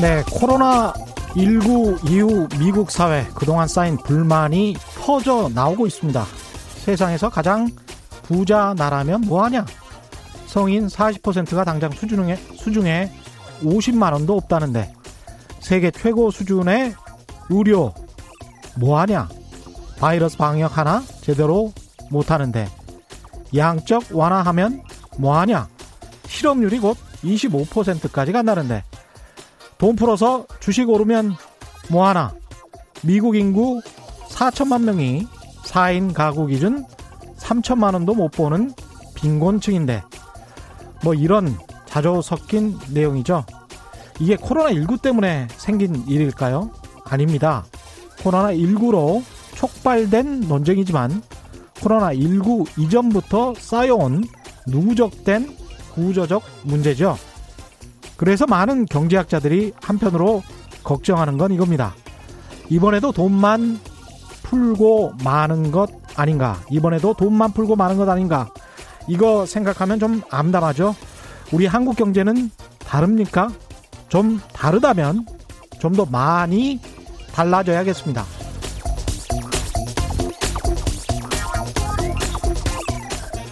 네, 코로나 19 이후 미국 사회 그동안 쌓인 불만이 퍼져 나오고 있습니다. 세상에서 가장 부자 나라면 뭐하냐? 성인 40%가 당장 수중에, 수중에 50만 원도 없다는데 세계 최고 수준의 의료 뭐하냐? 바이러스 방역 하나 제대로 못하는데 양적 완화하면 뭐하냐? 실업률이 곧 25%까지 간다는데 돈 풀어서 주식 오르면 뭐하나? 미국 인구 4천만 명이 4인 가구 기준 3천만 원도 못 보는 빈곤층인데 뭐 이런 자주 섞인 내용이죠. 이게 코로나19 때문에 생긴 일일까요? 아닙니다. 코로나19로 촉발된 논쟁이지만 코로나19 이전부터 쌓여온 누적된 구조적 문제죠. 그래서 많은 경제학자들이 한편으로 걱정하는 건 이겁니다. 이번에도 돈만 풀고 마는 것 아닌가? 이번에도 돈만 풀고 마는 것 아닌가? 이거 생각하면 좀 암담하죠? 우리 한국 경제는 다릅니까? 좀 다르다면 좀 더 많이 달라져야겠습니다.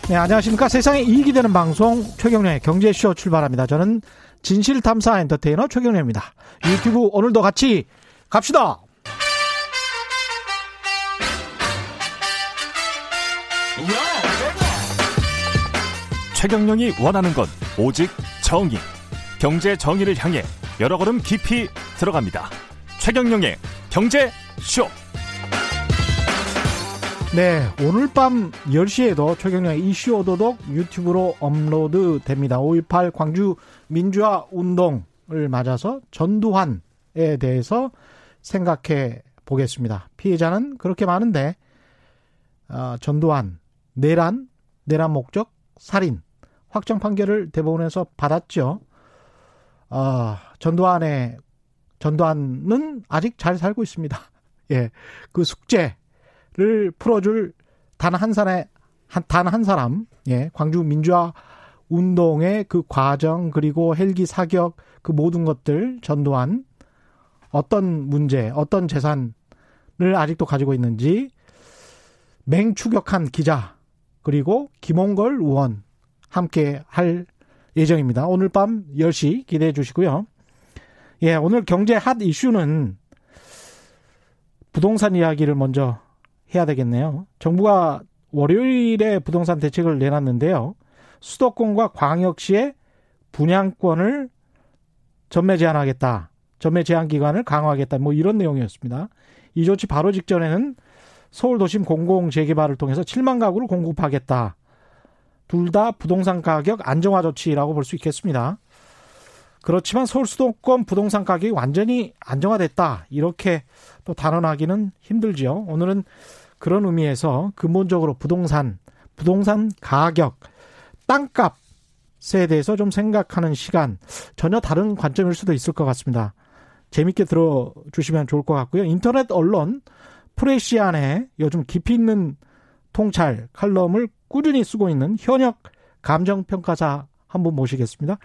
네, 안녕하십니까. 세상에 이익이 되는 방송 최경련의 경제쇼 출발합니다. 저는 진실탐사 엔터테이너 최경련입니다. 유튜브 오늘도 같이 갑시다. 최경영이 원하는 건 오직 정의. 경제 정의를 향해 여러 걸음 깊이 들어갑니다. 최경영의 경제 쇼. 네, 오늘 밤 10시에도 최경영의 이슈 오도독 유튜브로 업로드 됩니다. 5.18 광주 민주화 운동을 맞아서 전두환에 대해서 생각해 보겠습니다. 피해자는 그렇게 많은데, 어, 전두환, 내란, 내란 목적, 살인, 확정 판결을 대법원에서 받았죠. 어, 전두환의, 전두환은 아직 잘 살고 있습니다. 예. 그 숙제, 를 풀어줄 단 한 사람의 단 한 사람, 예, 광주 민주화 운동의 그 과정 그리고 헬기 사격 그 모든 것들 전두환 어떤 문제, 어떤 재산을 아직도 가지고 있는지 맹추격한 기자 그리고 김홍걸 의원 함께 할 예정입니다. 오늘 밤 10시 기대해 주시고요. 예, 오늘 경제 핫 이슈는 부동산 이야기를 먼저 해야 되겠네요. 정부가 월요일에 부동산 대책을 내놨는데요. 수도권과 광역시의 분양권을 전매 제한하겠다. 전매 제한 기간을 강화하겠다. 뭐 이런 내용이었습니다. 이 조치 바로 직전에는 서울 도심 공공 재개발을 통해서 7만 가구를 공급하겠다. 둘 다 부동산 가격 안정화 조치라고 볼 수 있겠습니다. 그렇지만 서울 수도권 부동산 가격이 완전히 안정화됐다. 이렇게 또 단언하기는 힘들지요. 오늘은 그런 의미에서 근본적으로 부동산, 부동산 가격, 땅값에 대해서 좀 생각하는 시간, 전혀 다른 관점일 수도 있을 것 같습니다. 재밌게 들어주시면 좋을 것 같고요. 인터넷 언론 프레시안에 요즘 깊이 있는 통찰 칼럼을 꾸준히 쓰고 있는 현역 감정평가사 한분 모시겠습니다.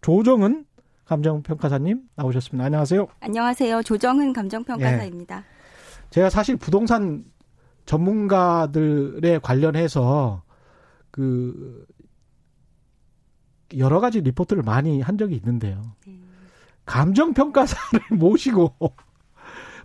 조정은 감정평가사님 나오셨습니다. 안녕하세요. 안녕하세요. 조정은 감정평가사입니다. 예. 제가 사실 부동산 전문가들에 관련해서 그 여러 가지 리포트를 많이 한 적이 있는데요. 네. 감정평가사를 모시고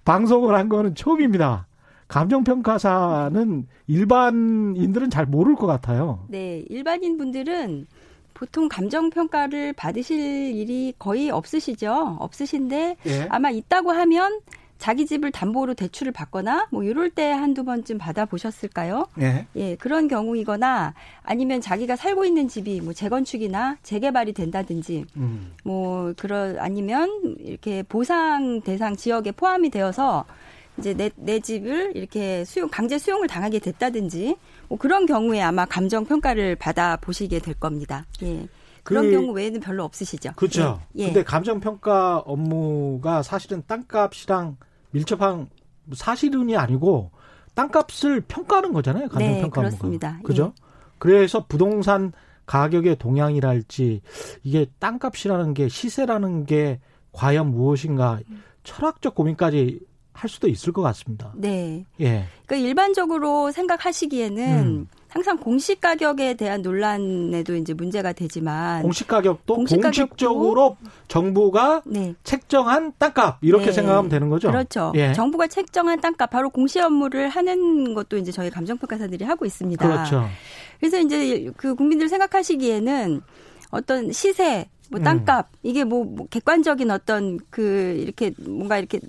방송을 한 거는 처음입니다. 감정평가사는 일반인들은 잘 모를 것 같아요. 네, 일반인 분들은 보통 감정 평가를 받으실 일이 거의 없으시죠. 없으신데 예. 아마 있다고 하면 자기 집을 담보로 대출을 받거나 뭐 이럴 때 한두 번쯤 받아 보셨을까요? 예. 예, 그런 경우이거나 아니면 자기가 살고 있는 집이 뭐 재건축이나 재개발이 된다든지 음. 뭐 그런 아니면 이렇게 보상 대상 지역에 포함이 되어서 이제 내, 내 집을 이렇게 수용, 강제 수용을 당하게 됐다든지, 뭐 그런 경우에 아마 감정 평가를 받아 보시게 될 겁니다. 예. 그런 그, 경우 외에는 별로 없으시죠. 그렇죠. 예. 예. 근데 감정 평가 업무가 사실은 땅값이랑 밀접한 사실은이 아니고 땅값을 평가하는 거잖아요. 감정 네, 평가 그렇습니다. 업무가. 그죠? 예. 그래서 부동산 가격의 동향이랄지 이게 땅값이라는 게 시세라는 게 과연 무엇인가 철학적 고민까지 할 수도 있을 것 같습니다. 네. 예. 그러니까 일반적으로 생각하시기에는 음. 항상 공시 가격에 대한 논란에도 이제 문제가 되지만 공시 가격도 공식 공식적으로 정부가 네. 책정한 땅값 이렇게 네. 생각하면 되는 거죠. 그렇죠. 예. 정부가 책정한 땅값 바로 공시 업무를 하는 것도 이제 저희 감정평가사들이 하고 있습니다. 그렇죠. 그래서 이제 그 국민들 생각하시기에는 어떤 시세 뭐 땅값 음. 이게 뭐, 뭐 객관적인 어떤 그 이렇게 뭔가 이렇게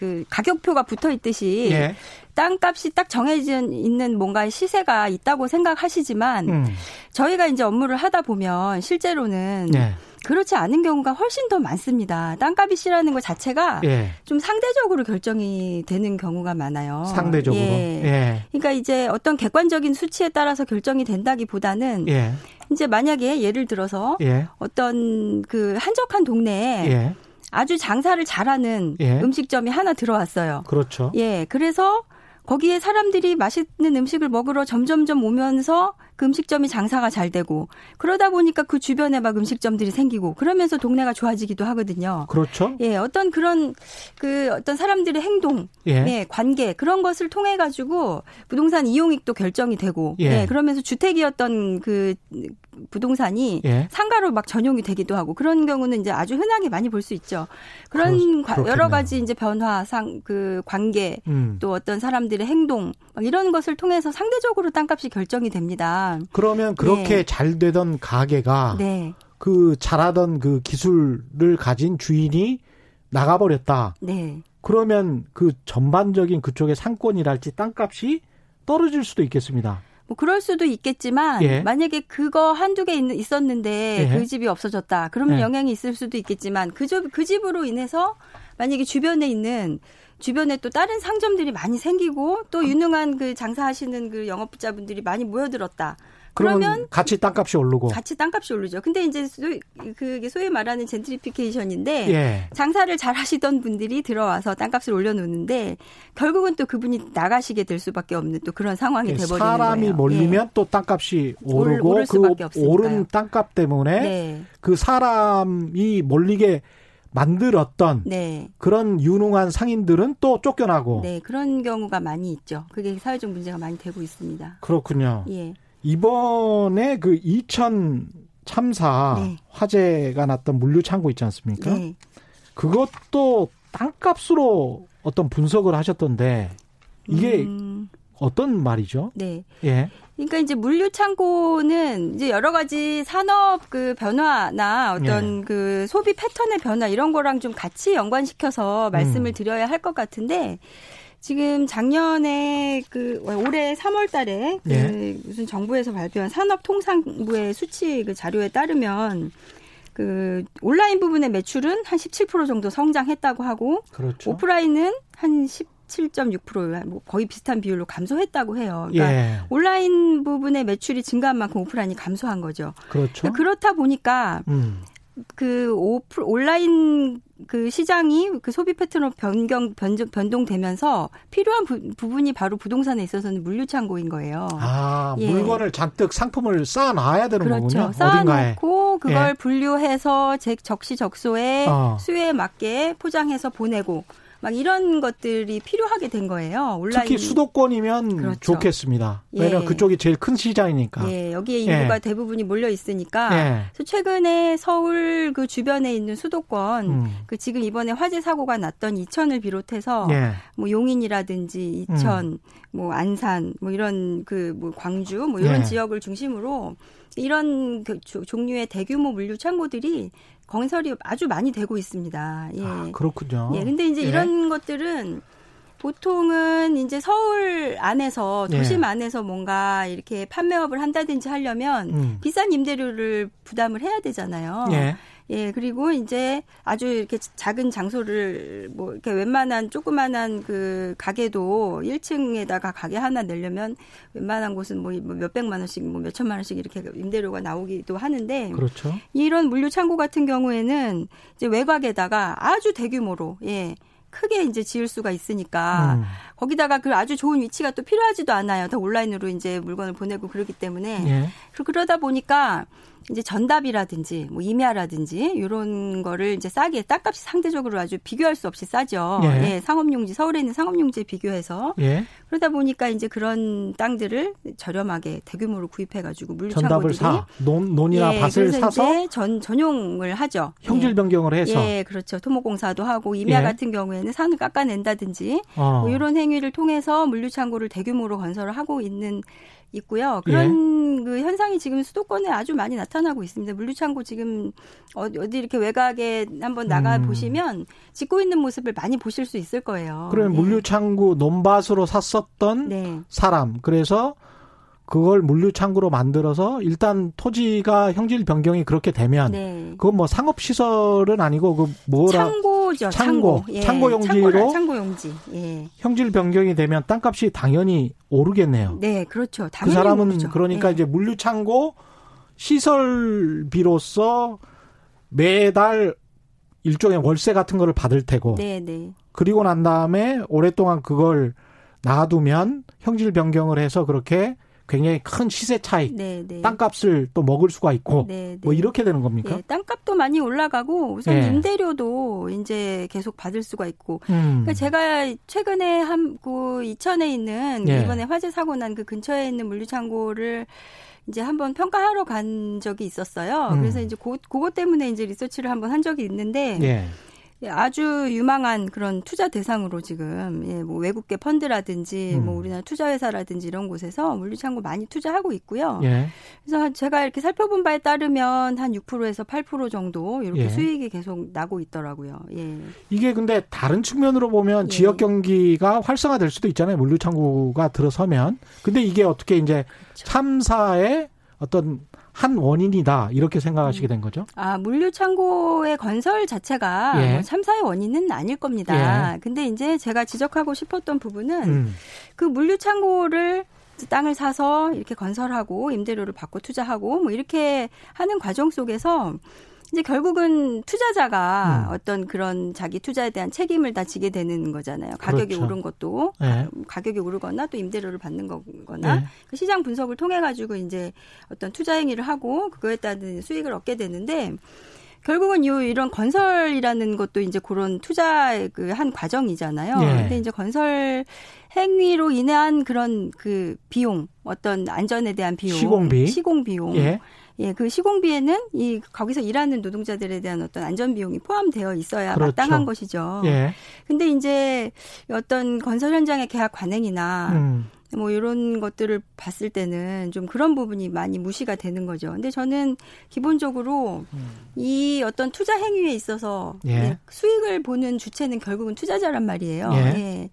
그 가격표가 붙어 있듯이 예. 땅값이 딱 정해져 있는 뭔가 시세가 있다고 생각하시지만 음. 저희가 이제 업무를 하다 보면 실제로는 예. 그렇지 않은 경우가 훨씬 더 많습니다. 땅값이 시라는 것 자체가 예. 좀 상대적으로 결정이 되는 경우가 많아요. 상대적으로. 예. 예. 그러니까 이제 어떤 객관적인 수치에 따라서 결정이 된다기보다는 예. 이제 만약에 예를 들어서 예. 어떤 그 한적한 동네에 예. 아주 장사를 잘하는 예. 음식점이 하나 들어왔어요. 그렇죠. 예. 그래서 거기에 사람들이 맛있는 음식을 먹으러 점점점 오면서 그 음식점이 장사가 잘 되고 그러다 보니까 그 주변에 막 음식점들이 생기고 그러면서 동네가 좋아지기도 하거든요. 그렇죠. 예, 어떤 그런 그 어떤 사람들의 행동, 예, 예 관계 그런 것을 통해 가지고 부동산 이용익도 결정이 되고 예, 예 그러면서 주택이었던 그 부동산이 예. 상가로 막 전용이 되기도 하고 그런 경우는 이제 아주 흔하게 많이 볼 수 있죠. 그런 그렇, 여러 가지 이제 변화상 그 관계 음. 또 어떤 사람들의 행동 막 이런 것을 통해서 상대적으로 땅값이 결정이 됩니다. 그러면 그렇게 네. 잘 되던 가게가 네. 그 잘하던 그 기술을 가진 주인이 나가버렸다. 네. 그러면 그 전반적인 그쪽의 상권이랄지 땅값이 떨어질 수도 있겠습니다. 뭐 그럴 수도 있겠지만 예. 만약에 그거 한두 개 있었는데 예. 그 집이 없어졌다. 그러면 예. 영향이 있을 수도 있겠지만 그, 집, 그 집으로 인해서 만약에 주변에 있는 주변에 또 다른 상점들이 많이 생기고 또 유능한 그 장사하시는 그 영업자분들이 많이 모여들었다. 그러면 같이 땅값이 오르고 같이 땅값이 오르죠. 근데 이제 그게 소위 말하는 젠트리피케이션인데 예. 장사를 잘 하시던 분들이 들어와서 땅값을 올려놓는데 결국은 또 그분이 나가시게 될 수밖에 없는 또 그런 상황이 예, 돼버리는 거예요. 사람이 몰리면 예. 또 땅값이 오르고 오를, 그 오른 땅값 때문에 네. 그 사람이 몰리게 만들었던 네. 그런 유능한 상인들은 또 쫓겨나고 네 그런 경우가 많이 있죠. 그게 사회적 문제가 많이 되고 있습니다. 그렇군요. 예. 이번에 그 이천 참사 네. 화재가 났던 물류 창고 있지 않습니까? 네. 그것도 땅값으로 어떤 분석을 하셨던데 이게 음. 어떤 말이죠? 네. 예. 그러니까 이제 물류 창고는 이제 여러 가지 산업 그 변화나 어떤 예. 그 소비 패턴의 변화 이런 거랑 좀 같이 연관시켜서 말씀을 음. 드려야 할 것 같은데 지금 작년에 그 올해 3월 달에 그 예. 무슨 정부에서 발표한 산업통상부의 수치 그 자료에 따르면 그 온라인 부분의 매출은 한 17% 정도 성장했다고 하고 그렇죠. 오프라인은 한 17.6%뭐 거의 비슷한 비율로 감소했다고 해요. 그러니까 예. 온라인 부분의 매출이 증가한 만큼 오프라인이 감소한 거죠. 그렇죠. 그러니까 그렇다 보니까 음. 그 오프 온라인 그 시장이 그 소비 패턴으로 변경 변정 변동 되면서 필요한 부, 분이 바로 부동산에 있어서는 물류 창고인 거예요. 아 예. 물건을 잔뜩 상품을 쌓아놔야 되는 그렇죠. 거군요. 쌓아놓고 그걸 예. 분류해서 적시적소에 어. 수요에 맞게 포장해서 보내고 막 이런 것들이 필요하게 된 거예요. 온라인. 특히 수도권이면 그렇죠. 좋겠습니다. 왜냐하면 예. 그쪽이 제일 큰 시장이니까. 예, 여기에 인구가 예. 대부분이 몰려 있으니까. 예. 그래서 최근에 서울 그 주변에 있는 수도권, 음. 그 지금 이번에 화재 사고가 났던 이천을 비롯해서 예. 뭐 용인이라든지 이천, 음. 뭐 안산, 뭐 이런 그 뭐 광주, 뭐 이런 예. 지역을 중심으로 이런 그 종류의 대규모 물류 창고들이 건설이 아주 많이 되고 있습니다. 예. 아, 그렇군요. 예. 근데 이제 예. 이런 것들은 보통은 이제 서울 안에서 도심 예. 안에서 뭔가 이렇게 판매업을 한다든지 하려면 음. 비싼 임대료를 부담을 해야 되잖아요. 예. 예, 그리고 이제 아주 이렇게 작은 장소를 뭐 이렇게 웬만한 조그만한 그 가게도 1층에다가 가게 하나 내려면 웬만한 곳은 뭐, 뭐 몇백만 원씩 뭐 몇천만 원씩 이렇게 임대료가 나오기도 하는데 그렇죠. 이런 물류 창고 같은 경우에는 이제 외곽에다가 아주 대규모로 예. 크게 이제 지을 수가 있으니까 음. 거기다가 그 아주 좋은 위치가 또 필요하지도 않아요. 다 온라인으로 이제 물건을 보내고 그러기 때문에 예. 그러다 보니까 이제 전답이라든지 뭐 임야라든지 이런 거를 이제 싸게 땅값이 상대적으로 아주 비교할 수 없이 싸죠. 예. 예 상업용지 서울에 있는 상업용지에 비교해서 예. 그러다 보니까 이제 그런 땅들을 저렴하게 대규모로 구입해 가지고 물류창고들이 사 논, 논이나 예, 밭을 사서 전 전용을 하죠. 형질 변경을 해서 예, 그렇죠. 토목공사도 하고 임야 예. 같은 경우에는 산을 깎아낸다든지 어. 뭐 이런 행위를 통해서 물류창고를 대규모로 건설을 하고 있는 있고요. 그런 예. 그 현상이 지금 수도권에 아주 많이 나타나고 있습니다. 물류창고 지금 어디 이렇게 외곽에 한번 나가 음. 보시면 짓고 있는 모습을 많이 보실 수 있을 거예요. 그러면 네. 물류창고 논밭으로 샀었던 네. 사람 그래서 그걸 물류창고로 만들어서 일단 토지가 형질 변경이 그렇게 되면 네. 그건 뭐 상업 시설은 아니고 그 뭐라 창고 죠. 창고 창고, 예. 창고 용지로 창고 용지. 예. 형질 변경이 되면 땅값이 당연히 오르겠네요. 네, 그렇죠. 그 사람은 오르죠. 그러니까 예. 이제 물류 창고 시설비로서 매달 일종의 월세 같은 거를 받을 테고. 네, 네. 그리고 난 다음에 오랫동안 그걸 놔두면 형질 변경을 해서 그렇게 굉장히 큰 시세 차익, 네, 네. 땅값을 또 먹을 수가 있고 네, 뭐 이렇게 되는 겁니까? 예, 땅값도 많이 올라가고 우선 예. 임대료도 이제 계속 받을 수가 있고. 음. 그러니까 제가 최근에 한그 이천에 있는 예. 이번에 화재 사고 난 그 근처에 있는 물류창고를 이제 한번 평가하러 간 적이 있었어요. 음. 그래서 이제 그, 그것 때문에 이제 리서치를 한번 한 적이 있는데 아주 유망한 그런 투자 대상으로 지금 예, 뭐 외국계 펀드라든지 음. 뭐 우리나라 투자회사라든지 이런 곳에서 물류창고 많이 투자하고 있고요. 예. 그래서 제가 이렇게 살펴본 바에 따르면 한 6%에서 8% 정도 이렇게 예. 수익이 계속 나고 있더라고요. 예. 이게 근데 다른 측면으로 보면 예. 지역 경기가 활성화될 수도 있잖아요. 물류창고가 들어서면. 근데 이게 어떻게 이제 그렇죠. 참사의 어떤 한 원인이다 이렇게 생각하시게 된 거죠? 아 물류 창고의 건설 자체가 예. 뭐 참사의 원인은 아닐 겁니다. 예. 근데 이제 제가 지적하고 싶었던 부분은 음. 그 물류 창고를 땅을 사서 이렇게 건설하고 임대료를 받고 투자하고 뭐 이렇게 하는 과정 속에서 이제 결국은 투자자가 음. 어떤 그런 자기 투자에 대한 책임을 다 지게 되는 거잖아요. 가격이 그렇죠. 오른 것도 네. 가격이 오르거나 또 임대료를 받는 거거나 네. 그 시장 분석을 통해 가지고 이제 어떤 투자 행위를 하고 그거에 따른 수익을 얻게 되는데 결국은 요 이런 건설이라는 것도 이제 그런 투자의 그 한 과정이잖아요. 예. 근데 이제 건설 행위로 인한 그런 그 비용, 어떤 안전에 대한 비용, 시공비, 시공 비용, 예. 예, 그 시공비에는 이 거기서 일하는 노동자들에 대한 어떤 안전 비용이 포함되어 있어야 그렇죠. 마땅한 것이죠. 예. 근데 이제 어떤 건설 현장의 계약 관행이나 음. 뭐 이런 것들을 봤을 때는 좀 그런 부분이 많이 무시가 되는 거죠. 근데 저는 기본적으로 음. 이 어떤 투자 행위에 있어서 예. 수익을 보는 주체는 결국은 투자자란 말이에요. 예. 예.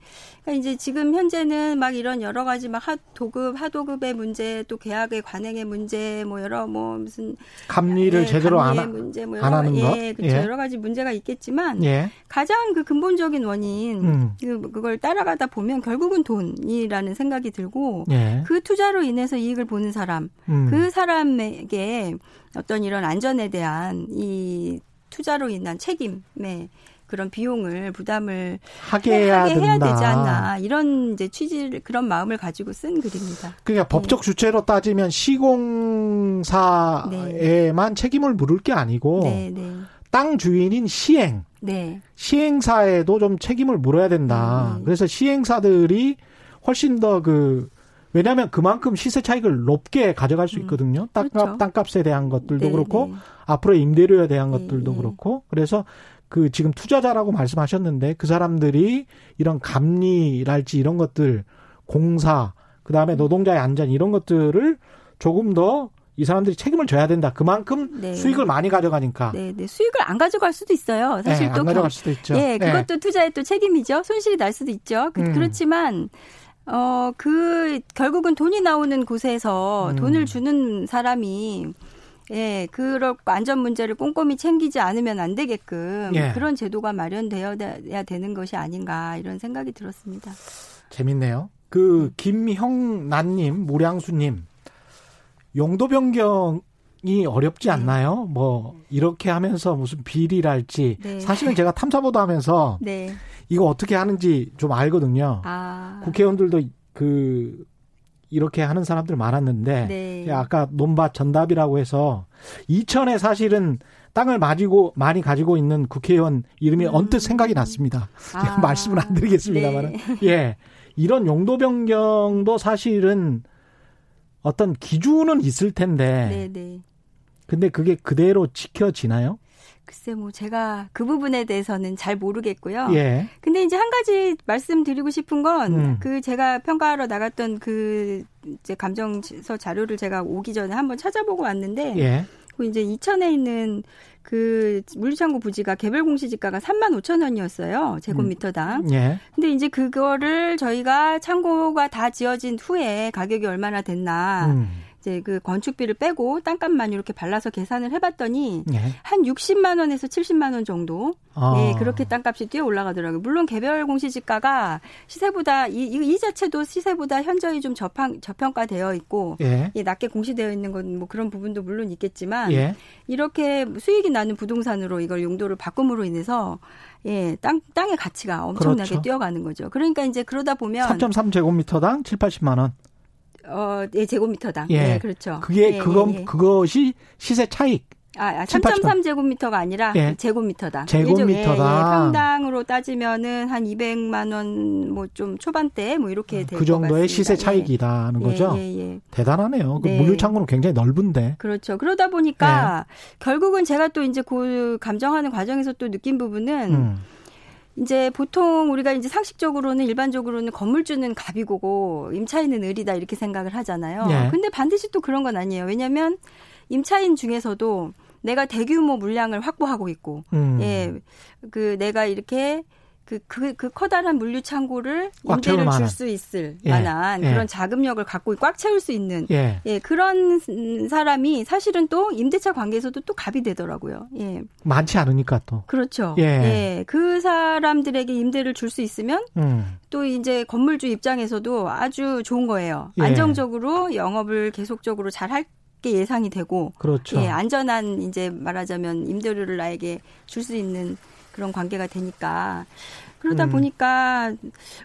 그러니까 이제 지금 현재는 막 이런 여러 가지 막 하도급 하도급의 문제 또 계약의 관행의 문제 뭐 여러 뭐 무슨 감리를 예, 제대로 안, 문제 뭐 여러, 안 하는 것 예, 그렇죠. 예. 여러 가지 문제가 있겠지만 예. 가장 그 근본적인 원인 음. 그 그걸 따라가다 보면 결국은 돈이라는 생각이 들고 예. 그 투자로 인해서 이익을 보는 사람 음. 그 사람에게 어떤 이런 안전에 대한 이 투자로 인한 책임에 그런 비용을 부담을 하게 해야, 하게 해야 되지 않나 이런 이제 취지를 그런 마음을 가지고 쓴 글입니다. 그러니까 네. 법적 주체로 따지면 시공사에만 네. 책임을 물을 게 아니고 네, 네. 땅 주인인 시행 네. 시행사에도 좀 책임을 물어야 된다. 음. 그래서 시행사들이 훨씬 더 그 왜냐하면 그만큼 시세 차익을 높게 가져갈 수 음. 있거든요. 땅값 그렇죠. 땅값에 대한 것들도 네, 그렇고 앞으로 임대료에 대한 것들도 그렇고 그래서 그 지금 투자자라고 말씀하셨는데 그 사람들이 이런 감리랄지 이런 것들 공사 그다음에 음. 노동자의 안전 이런 것들을 조금 더 이 사람들이 책임을 져야 된다. 그만큼 네. 수익을 많이 가져가니까. 네, 네. 수익을 안 가져갈 수도 있어요. 사실 네, 또 안 가져갈 수도 있죠. 예, 네, 그것도 투자의 또 책임이죠. 손실이 날 수도 있죠. 그, 음. 그렇지만 어, 그 결국은 돈이 나오는 곳에서 음. 돈을 주는 사람이 예, 그럴 안전 문제를 꼼꼼히 챙기지 않으면 안 되게끔 예. 그런 제도가 마련되어야 되는 것이 아닌가 이런 생각이 들었습니다. 재밌네요. 그 김형란님, 무량수님 용도 변경 이 어렵지 네. 않나요? 네. 뭐 이렇게 하면서 무슨 비리랄지 네. 사실은 제가 탐사보도 하면서 네. 이거 어떻게 하는지 좀 알거든요. 아. 국회의원들도 그 이렇게 하는 사람들 많았는데 네. 아까 논밭 전답이라고 해서 이천에 사실은 땅을 가지고 많이 가지고 있는 국회의원 이름이 음. 언뜻 생각이 났습니다. 아. 말씀을 안 드리겠습니다만 네. 예 이런 용도 변경도 사실은 어떤 기준은 있을 텐데 네, 네. 근데 그게 그대로 지켜지나요? 글쎄 뭐 제가 그 부분에 대해서는 잘 모르겠고요. 예. 근데 이제 한 가지 말씀드리고 싶은 건그 음. 그 제가 평가하러 나갔던 그 이제 감정서 자료를 제가 오기 전에 한번 찾아보고 왔는데 예. 그 이제 이천에 있는 그 물류창고 부지가 개별 공시지가가 3만 5천 원이었어요. 제곱미터당. 음. 예. 근데 이제 그거를 저희가 창고가 다 지어진 후에 가격이 얼마나 됐나 음. 이제 그 건축비를 빼고 땅값만 이렇게 발라서 계산을 해봤더니 네. 한 60만 원에서 70만 원 정도 아. 네, 그렇게 땅값이 뛰어 올라가더라고요. 물론 개별 공시지가가 시세보다 이, 이 자체도 시세보다 현저히 좀 저평, 저평가되어 있고 예. 예, 낮게 공시되어 있는 건 뭐 그런 부분도 물론 있겠지만 예. 이렇게 수익이 나는 부동산으로 이걸 용도를 바꿈으로 인해서 예, 땅 땅의 가치가 엄청나게 그렇죠. 뛰어가는 거죠. 그러니까 이제 그러다 보면 3.3 제곱미터당 7, 80만 원. 어, 예, 제곱미터당. 예, 네, 그렇죠. 그게 예, 그건 예, 예. 그것이 시세 차익. 아, 3.3 제곱미터가 아, 아니라 예. 제곱미터당. 제곱미터당. 예, 예, 평당으로 따지면은 한 200만 원 뭐 좀 초반대 뭐 이렇게 될그 정도의 시세 차익이다는 거죠. 예, 대단하네요. 그 네. 물류 창고는 굉장히 넓은데. 그렇죠. 그러다 보니까 결국은 제가 또 이제 그 감정하는 과정에서 또 느낀 부분은 음. 이제 보통 우리가 이제 상식적으로는 일반적으로는 건물주는 갑이고 임차인은 을이다 이렇게 생각을 하잖아요. 예. 근데 반드시 또 그런 건 아니에요. 왜냐하면 임차인 중에서도 내가 대규모 물량을 확보하고 있고, 음. 예, 그 내가 이렇게 그, 그, 그 커다란 물류 창고를 임대를 줄 수 있을 예. 만한 예. 그런 자금력을 갖고 꽉 채울 수 있는 예. 예. 그런 사람이 사실은 또 임대차 관계에서도 또 갑이 되더라고요. 예. 많지 않으니까 또. 그렇죠. 예. 예. 그 사람들에게 임대를 줄 수 있으면 음. 또 이제 건물주 입장에서도 아주 좋은 거예요. 예. 안정적으로 영업을 계속적으로 잘할 게 예상이 되고 그렇죠. 예, 안전한 이제 말하자면 임대료를 나에게 줄 수 있는 그런 관계가 되니까 그러다 음. 보니까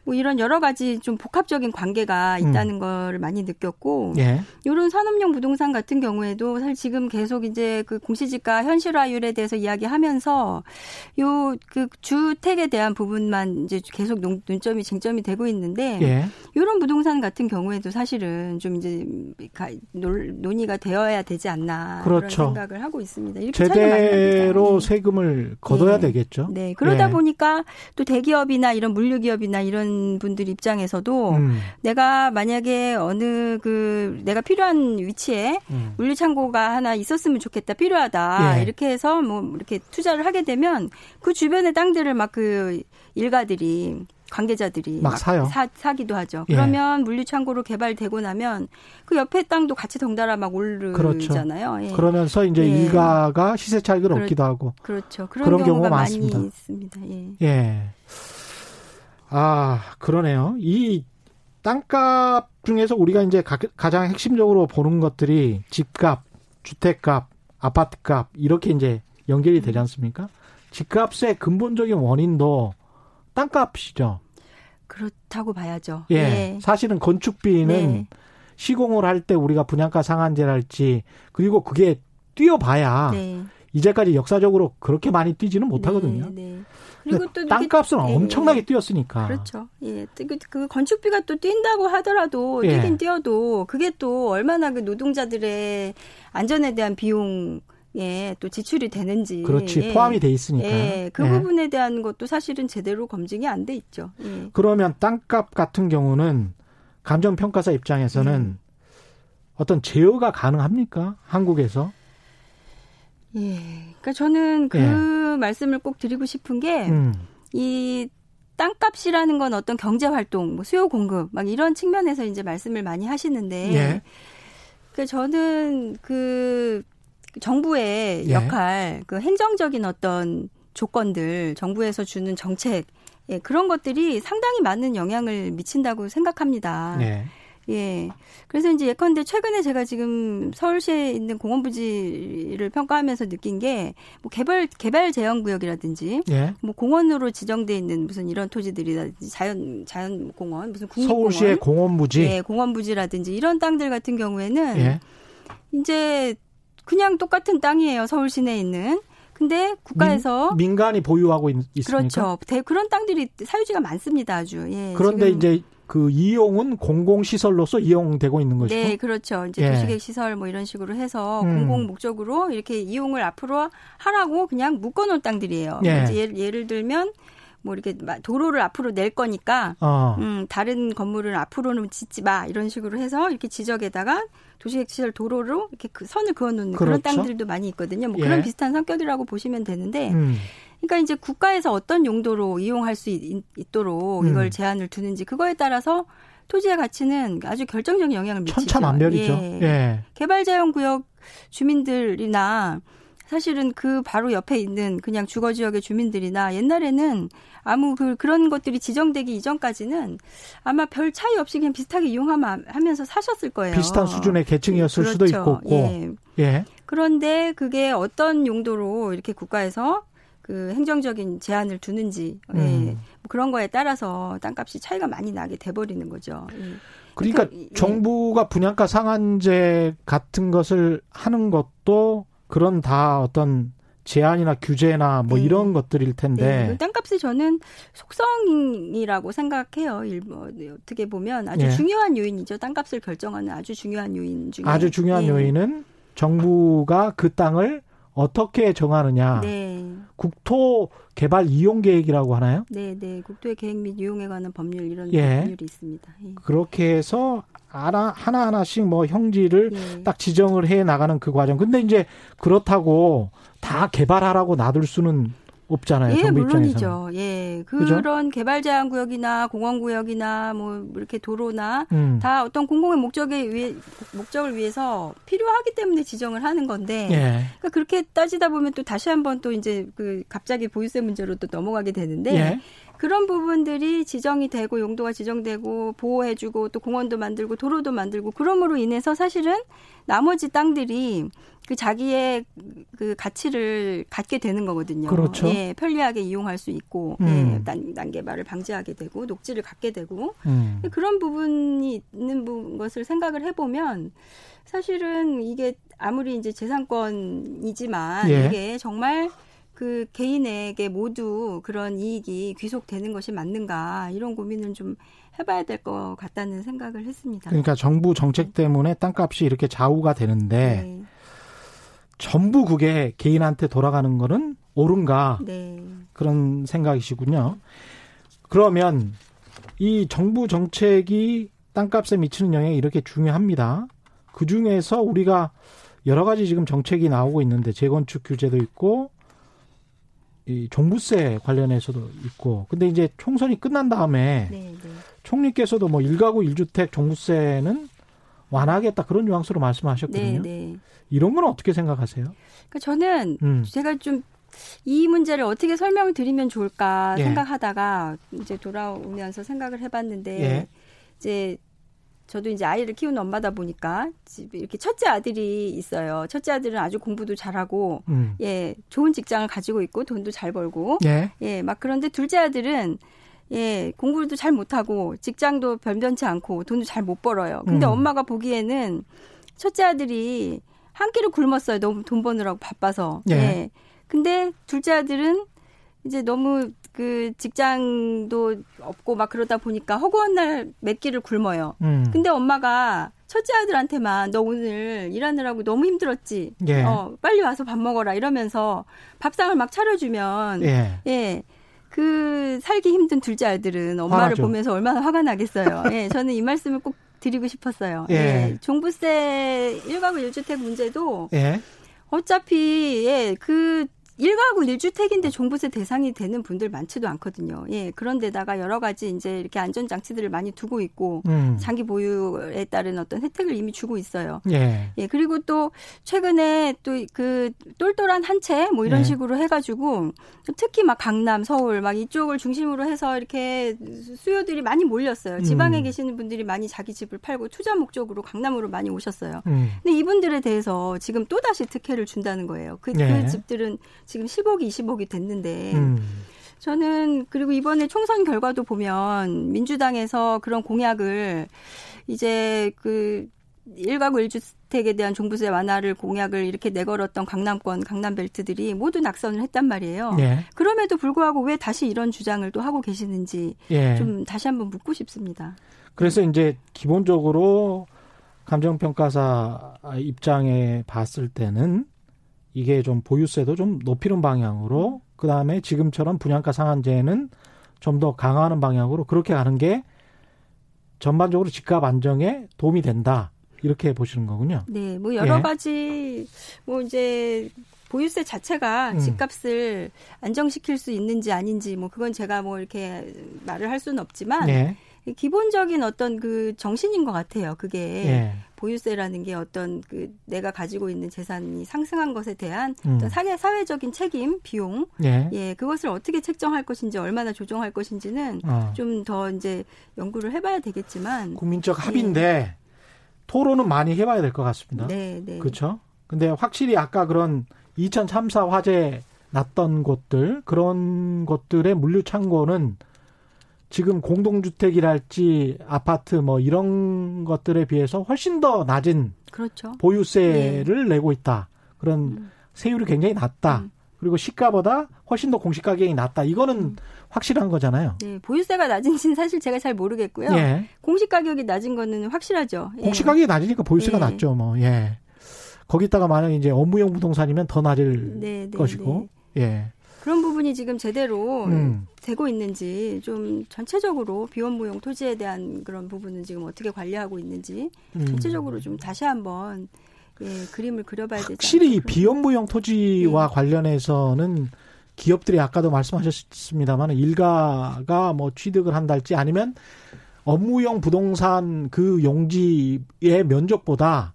뭐 이런 여러 가지 좀 복합적인 관계가 음. 있다는 음. 걸 많이 느꼈고 예. 이런 산업용 부동산 같은 경우에도 사실 지금 계속 이제 그 공시지가 현실화율에 대해서 이야기하면서 요 그 주택에 대한 부분만 이제 계속 논 점이 쟁점이 되고 있는데 예. 이런 부동산 같은 경우에도 사실은 좀 이제 논의가 되어야 되지 않나 그렇죠. 그런 생각을 하고 있습니다. 이렇게 제대로 네. 세금을 걷어야 네. 되겠죠. 네 그러다 예. 보니까 또 대, 대기업이나 이런 물류기업이나 이런 분들 입장에서도 음. 내가 만약에 어느 그 내가 필요한 위치에 음. 물류 창고가 하나 있었으면 좋겠다 필요하다 예. 이렇게 해서 뭐 이렇게 투자를 하게 되면 그 주변의 땅들을 막 그 일가들이 관계자들이 막, 사요. 사, 사기도 하죠. 예. 그러면 물류 창고로 개발되고 나면 그 옆에 땅도 같이 덩달아 막 오르잖아요. 그렇죠. 예. 그러면서 이제 예. 일가가 시세 차익을 그렇, 얻기도 하고 그렇죠. 그런, 그런 경우가, 경우가 많습니다. 많이 있습니다. 예. 예. 아, 그러네요. 이 땅값 중에서 우리가 이제 가 장 핵심적으로 보는 것들이 집값, 주택값, 아파트값 이렇게 이제 연결이 되지 않습니까? 집값의 근본적인 원인도 땅값이죠. 그렇다고 봐야죠. 예. 네. 사실은 건축비는 네. 시공을 할 때 우리가 분양가 상한제랄지 그리고 그게 뛰어봐야 네. 이제까지 역사적으로 그렇게 많이 뛰지는 못하거든요. 네, 네. 그리고 또 땅값은 예, 엄청나게 뛰었으니까. 그렇죠. 예, 그, 그 건축비가 또 뛴다고 하더라도 예. 뛰긴 뛰어도 그게 또 얼마나 그 노동자들의 안전에 대한 비용 예, 또 지출이 되는지. 그렇지. 예. 포함이 돼 있으니까. 예, 그 예. 부분에 대한 것도 사실은 제대로 검증이 안 돼 있죠. 예. 그러면 땅값 같은 경우는 감정 평가사 입장에서는 음. 어떤 제어가 가능합니까? 한국에서? 예. 그러니까 저는 그 예. 말씀을 꼭 드리고 싶은 게, 음. 이 땅값이라는 건 어떤 경제 활동, 뭐 수요 공급, 막 이런 측면에서 이제 말씀을 많이 하시는데, 예. 그 저는 그 정부의 예. 역할, 그 행정적인 어떤 조건들, 정부에서 주는 정책, 예, 그런 것들이 상당히 많은 영향을 미친다고 생각합니다. 예. 예. 그래서 이제 예컨대 최근에 제가 지금 서울시에 있는 공원 부지를 평가하면서 느낀 게 뭐 개발 개발 제한 구역이라든지 예. 뭐 공원으로 지정돼 있는 무슨 이런 토지들이라든지 자연 자연 공원 무슨 국립공원 서울시의 공원 부지 예, 공원 부지라든지 이런 땅들 같은 경우에는 예. 이제 그냥 똑같은 땅이에요. 서울 시내에 있는. 근데 국가에서 민, 간이 보유하고 있, 습니까 그렇죠. 그런 땅들이 사유지가 많습니다. 아주. 예, 그런데 이제 그 이용은 공공 시설로서 이용되고 있는 것이죠. 네, 그렇죠. 이제 예. 도시계획 시설 뭐 이런 식으로 해서 음. 공공 목적으로 이렇게 이용을 앞으로 하라고 그냥 묶어놓은 땅들이에요. 예. 예를, 예를 들면 뭐 이렇게 도로를 앞으로 낼 거니까 어. 음, 다른 건물을 앞으로는 짓지 마 이런 식으로 해서 이렇게 지적에다가 도시계획시설 도로로 이렇게 그 선을 그어놓는 그렇죠. 그런 땅들도 많이 있거든요. 뭐 예. 그런 비슷한 성격이라고 보시면 되는데. 음. 그러니까 이제 국가에서 어떤 용도로 이용할 수 있, 도록 이걸 음. 제한을 두는지 그거에 따라서 토지의 가치는 아주 결정적인 영향을 미치죠. 천차만별이죠. 예. 예. 개발자연구역 주민들이나 사실은 그 바로 옆에 있는 그냥 주거 지역의 주민들이나 옛날에는 아무 그 그런 것들이 지정되기 이전까지는 아마 별 차이 없이 그냥 비슷하게 이용하면서 사셨을 거예요. 비슷한 수준의 계층이었을 그렇죠. 수도 있고. 예. 예. 그런데 그게 어떤 용도로 이렇게 국가에서 그 행정적인 제한을 두는지 예. 음. 예. 뭐 그런 거에 따라서 땅값이 차이가 많이 나게 돼버리는 거죠. 예. 그러니까 그, 정부가 분양가 상한제 같은 것을 하는 것도 그런 다 어떤 제한이나 규제나 뭐 네. 이런 것들일 텐데. 네. 땅값이 저는 속성이라고 생각해요. 일부 네, 어떻게 보면 아주 네. 중요한 요인이죠. 땅값을 결정하는 아주 중요한 요인 중에. 아주 중요한 네. 요인은 정부가 그 땅을 어떻게 정하느냐. 네. 국토 개발 이용 계획이라고 하나요? 네, 네. 국토의 계획 및 이용에 관한 법률 이런 예. 법률이 있습니다. 예. 그렇게 해서 하나 하나 하나씩 뭐 형질을 예. 딱 지정을 해 나가는 그 과정. 근데 이제 그렇다고 다 개발하라고 놔둘 수는 없잖아요. 예, 물론이죠. 예, 그런 그죠? 개발 제한 구역이나 공원 구역이나 뭐 이렇게 도로나 음. 다 어떤 공공의 목적에 위해 목적을 위해서 필요하기 때문에 지정을 하는 건데, 예. 그러니까 그렇게 따지다 보면 또 다시 한번 또 이제 그 갑자기 보유세 문제로 또 넘어가게 되는데. 예. 그런 부분들이 지정이 되고 용도가 지정되고 보호해주고 또 공원도 만들고 도로도 만들고 그럼으로 인해서 사실은 나머지 땅들이 그 자기의 그 가치를 갖게 되는 거거든요. 그렇죠. 예, 편리하게 이용할 수 있고 음. 예, 난, 난개발을 방지하게 되고 녹지를 갖게 되고 음. 그런 부분이 있는 것을 생각을 해보면 사실은 이게 아무리 이제 재산권이지만 예. 이게 정말 그 개인에게 모두 그런 이익이 귀속되는 것이 맞는가 이런 고민을 좀 해봐야 될 것 같다는 생각을 했습니다. 그러니까 정부 정책 때문에 땅값이 이렇게 좌우가 되는데 네. 전부 그게 개인한테 돌아가는 거는 옳은가 네. 그런 생각이시군요. 그러면 이 정부 정책이 땅값에 미치는 영향이 이렇게 중요합니다. 그 중에서 우리가 여러 가지 지금 정책이 나오고 있는데 재건축 규제도 있고 이 종부세 관련해서도 있고 근데 이제 총선이 끝난 다음에 네, 네. 총리께서도 뭐 일가구 일주택 종부세는 완화하겠다 그런 뉘앙스로 말씀하셨거든요. 네, 네. 이런 건 어떻게 생각하세요? 그러니까 저는 음. 제가 좀 이 문제를 어떻게 설명을 드리면 좋을까 예. 생각하다가 이제 돌아오면서 생각을 해봤는데 예. 이제 저도 이제 아이를 키우는 엄마다 보니까 집에 이렇게 첫째 아들이 있어요. 첫째 아들은 아주 공부도 잘하고 음. 예 좋은 직장을 가지고 있고 돈도 잘 벌고 예. 예 막 그런데 둘째 아들은 예 공부도 잘 못하고 직장도 변변치 않고 돈도 잘 못 벌어요. 근데 음. 엄마가 보기에는 첫째 아들이 한 끼를 굶었어요. 너무 돈 버느라고 바빠서. 예. 예. 근데 둘째 아들은 이제 너무 그 직장도 없고 막 그러다 보니까 허구한 날 몇 끼를 굶어요. 음. 근데 엄마가 첫째 아들한테만 너 오늘 일하느라고 너무 힘들었지. 예. 어, 빨리 와서 밥 먹어라 이러면서 밥상을 막 차려주면 예. 예. 그 살기 힘든 둘째 아들은 엄마를 화나죠. 보면서 얼마나 화가 나겠어요. 예. 저는 이 말씀을 꼭 드리고 싶었어요. 예. 예. 종부세 일가구 일주택 문제도 예. 어차피 예, 그 일가구 1주택인데 종부세 대상이 되는 분들 많지도 않거든요. 예. 그런데다가 여러 가지 이제 이렇게 안전 장치들을 많이 두고 있고, 음. 장기 보유에 따른 어떤 혜택을 이미 주고 있어요. 예. 예. 그리고 또 최근에 또 그 똘똘한 한 채 뭐 이런 예. 식으로 해가지고 특히 막 강남, 서울 막 이쪽을 중심으로 해서 이렇게 수요들이 많이 몰렸어요. 지방에 음. 계시는 분들이 많이 자기 집을 팔고 투자 목적으로 강남으로 많이 오셨어요. 음. 근데 이분들에 대해서 지금 또 다시 특혜를 준다는 거예요. 그, 그 예. 집들은 지금 10억이 20억이 됐는데 음. 저는 그리고 이번에 총선 결과도 보면 민주당에서 그런 공약을 이제 그 1가구 1주택에 대한 종부세 완화를 공약을 이렇게 내걸었던 강남권, 강남벨트들이 모두 낙선을 했단 말이에요. 예. 그럼에도 불구하고 왜 다시 이런 주장을 또 하고 계시는지 예. 좀 다시 한번 묻고 싶습니다. 그래서 이제 기본적으로 감정평가사 입장에 봤을 때는 이게 좀 보유세도 좀 높이는 방향으로 그 다음에 지금처럼 분양가 상한제는 좀 더 강화하는 방향으로 그렇게 가는 게 전반적으로 집값 안정에 도움이 된다 이렇게 보시는 거군요. 네, 뭐 여러 예. 가지 뭐 이제 보유세 자체가 음. 집값을 안정시킬 수 있는지 아닌지 뭐 그건 제가 뭐 이렇게 말을 할 수는 없지만. 예. 기본적인 어떤 그 정신인 것 같아요. 그게 예. 보유세라는 게 어떤 그 내가 가지고 있는 재산이 상승한 것에 대한 음. 어떤 사회 사회적인 책임, 비용, 예. 예. 그것을 어떻게 책정할 것인지 얼마나 조정할 것인지는 어. 좀더 이제 연구를 해봐야 되겠지만 국민적 예. 합의인데 예. 토론은 많이 해봐야 될 것 같습니다. 네, 네. 그렇죠. 근데 확실히 아까 그런 2003사 화재 났던 곳들 그런 것들의 물류 창고는 지금 공동주택이랄지 아파트 뭐 이런 것들에 비해서 훨씬 더 낮은 그렇죠. 보유세를 네. 내고 있다. 그런 음. 세율이 굉장히 낮다. 음. 그리고 시가보다 훨씬 더 공시 가격이 낮다. 이거는 음. 확실한 거잖아요. 네, 보유세가 낮은지는 사실 제가 잘 모르겠고요. 예. 공시 가격이 낮은 거는 확실하죠. 예. 공시 가격이 낮으니까 보유세가 예. 낮죠. 뭐 예. 거기다가 만약 이제 업무용 부동산이면 더 낮을 네, 네, 것이고. 네. 예. 그런 부분이 지금 제대로 음. 되고 있는지 좀 전체적으로 비원무용 토지에 대한 그런 부분은 지금 어떻게 관리하고 있는지 음. 전체적으로 좀 다시 한번 예, 그림을 그려봐야 되지 확실히 비원무용 토지와 네. 관련해서는 기업들이 아까도 말씀하셨습니다만 일가가 뭐 취득을 한달지 아니면 업무용 부동산 그 용지의 면적보다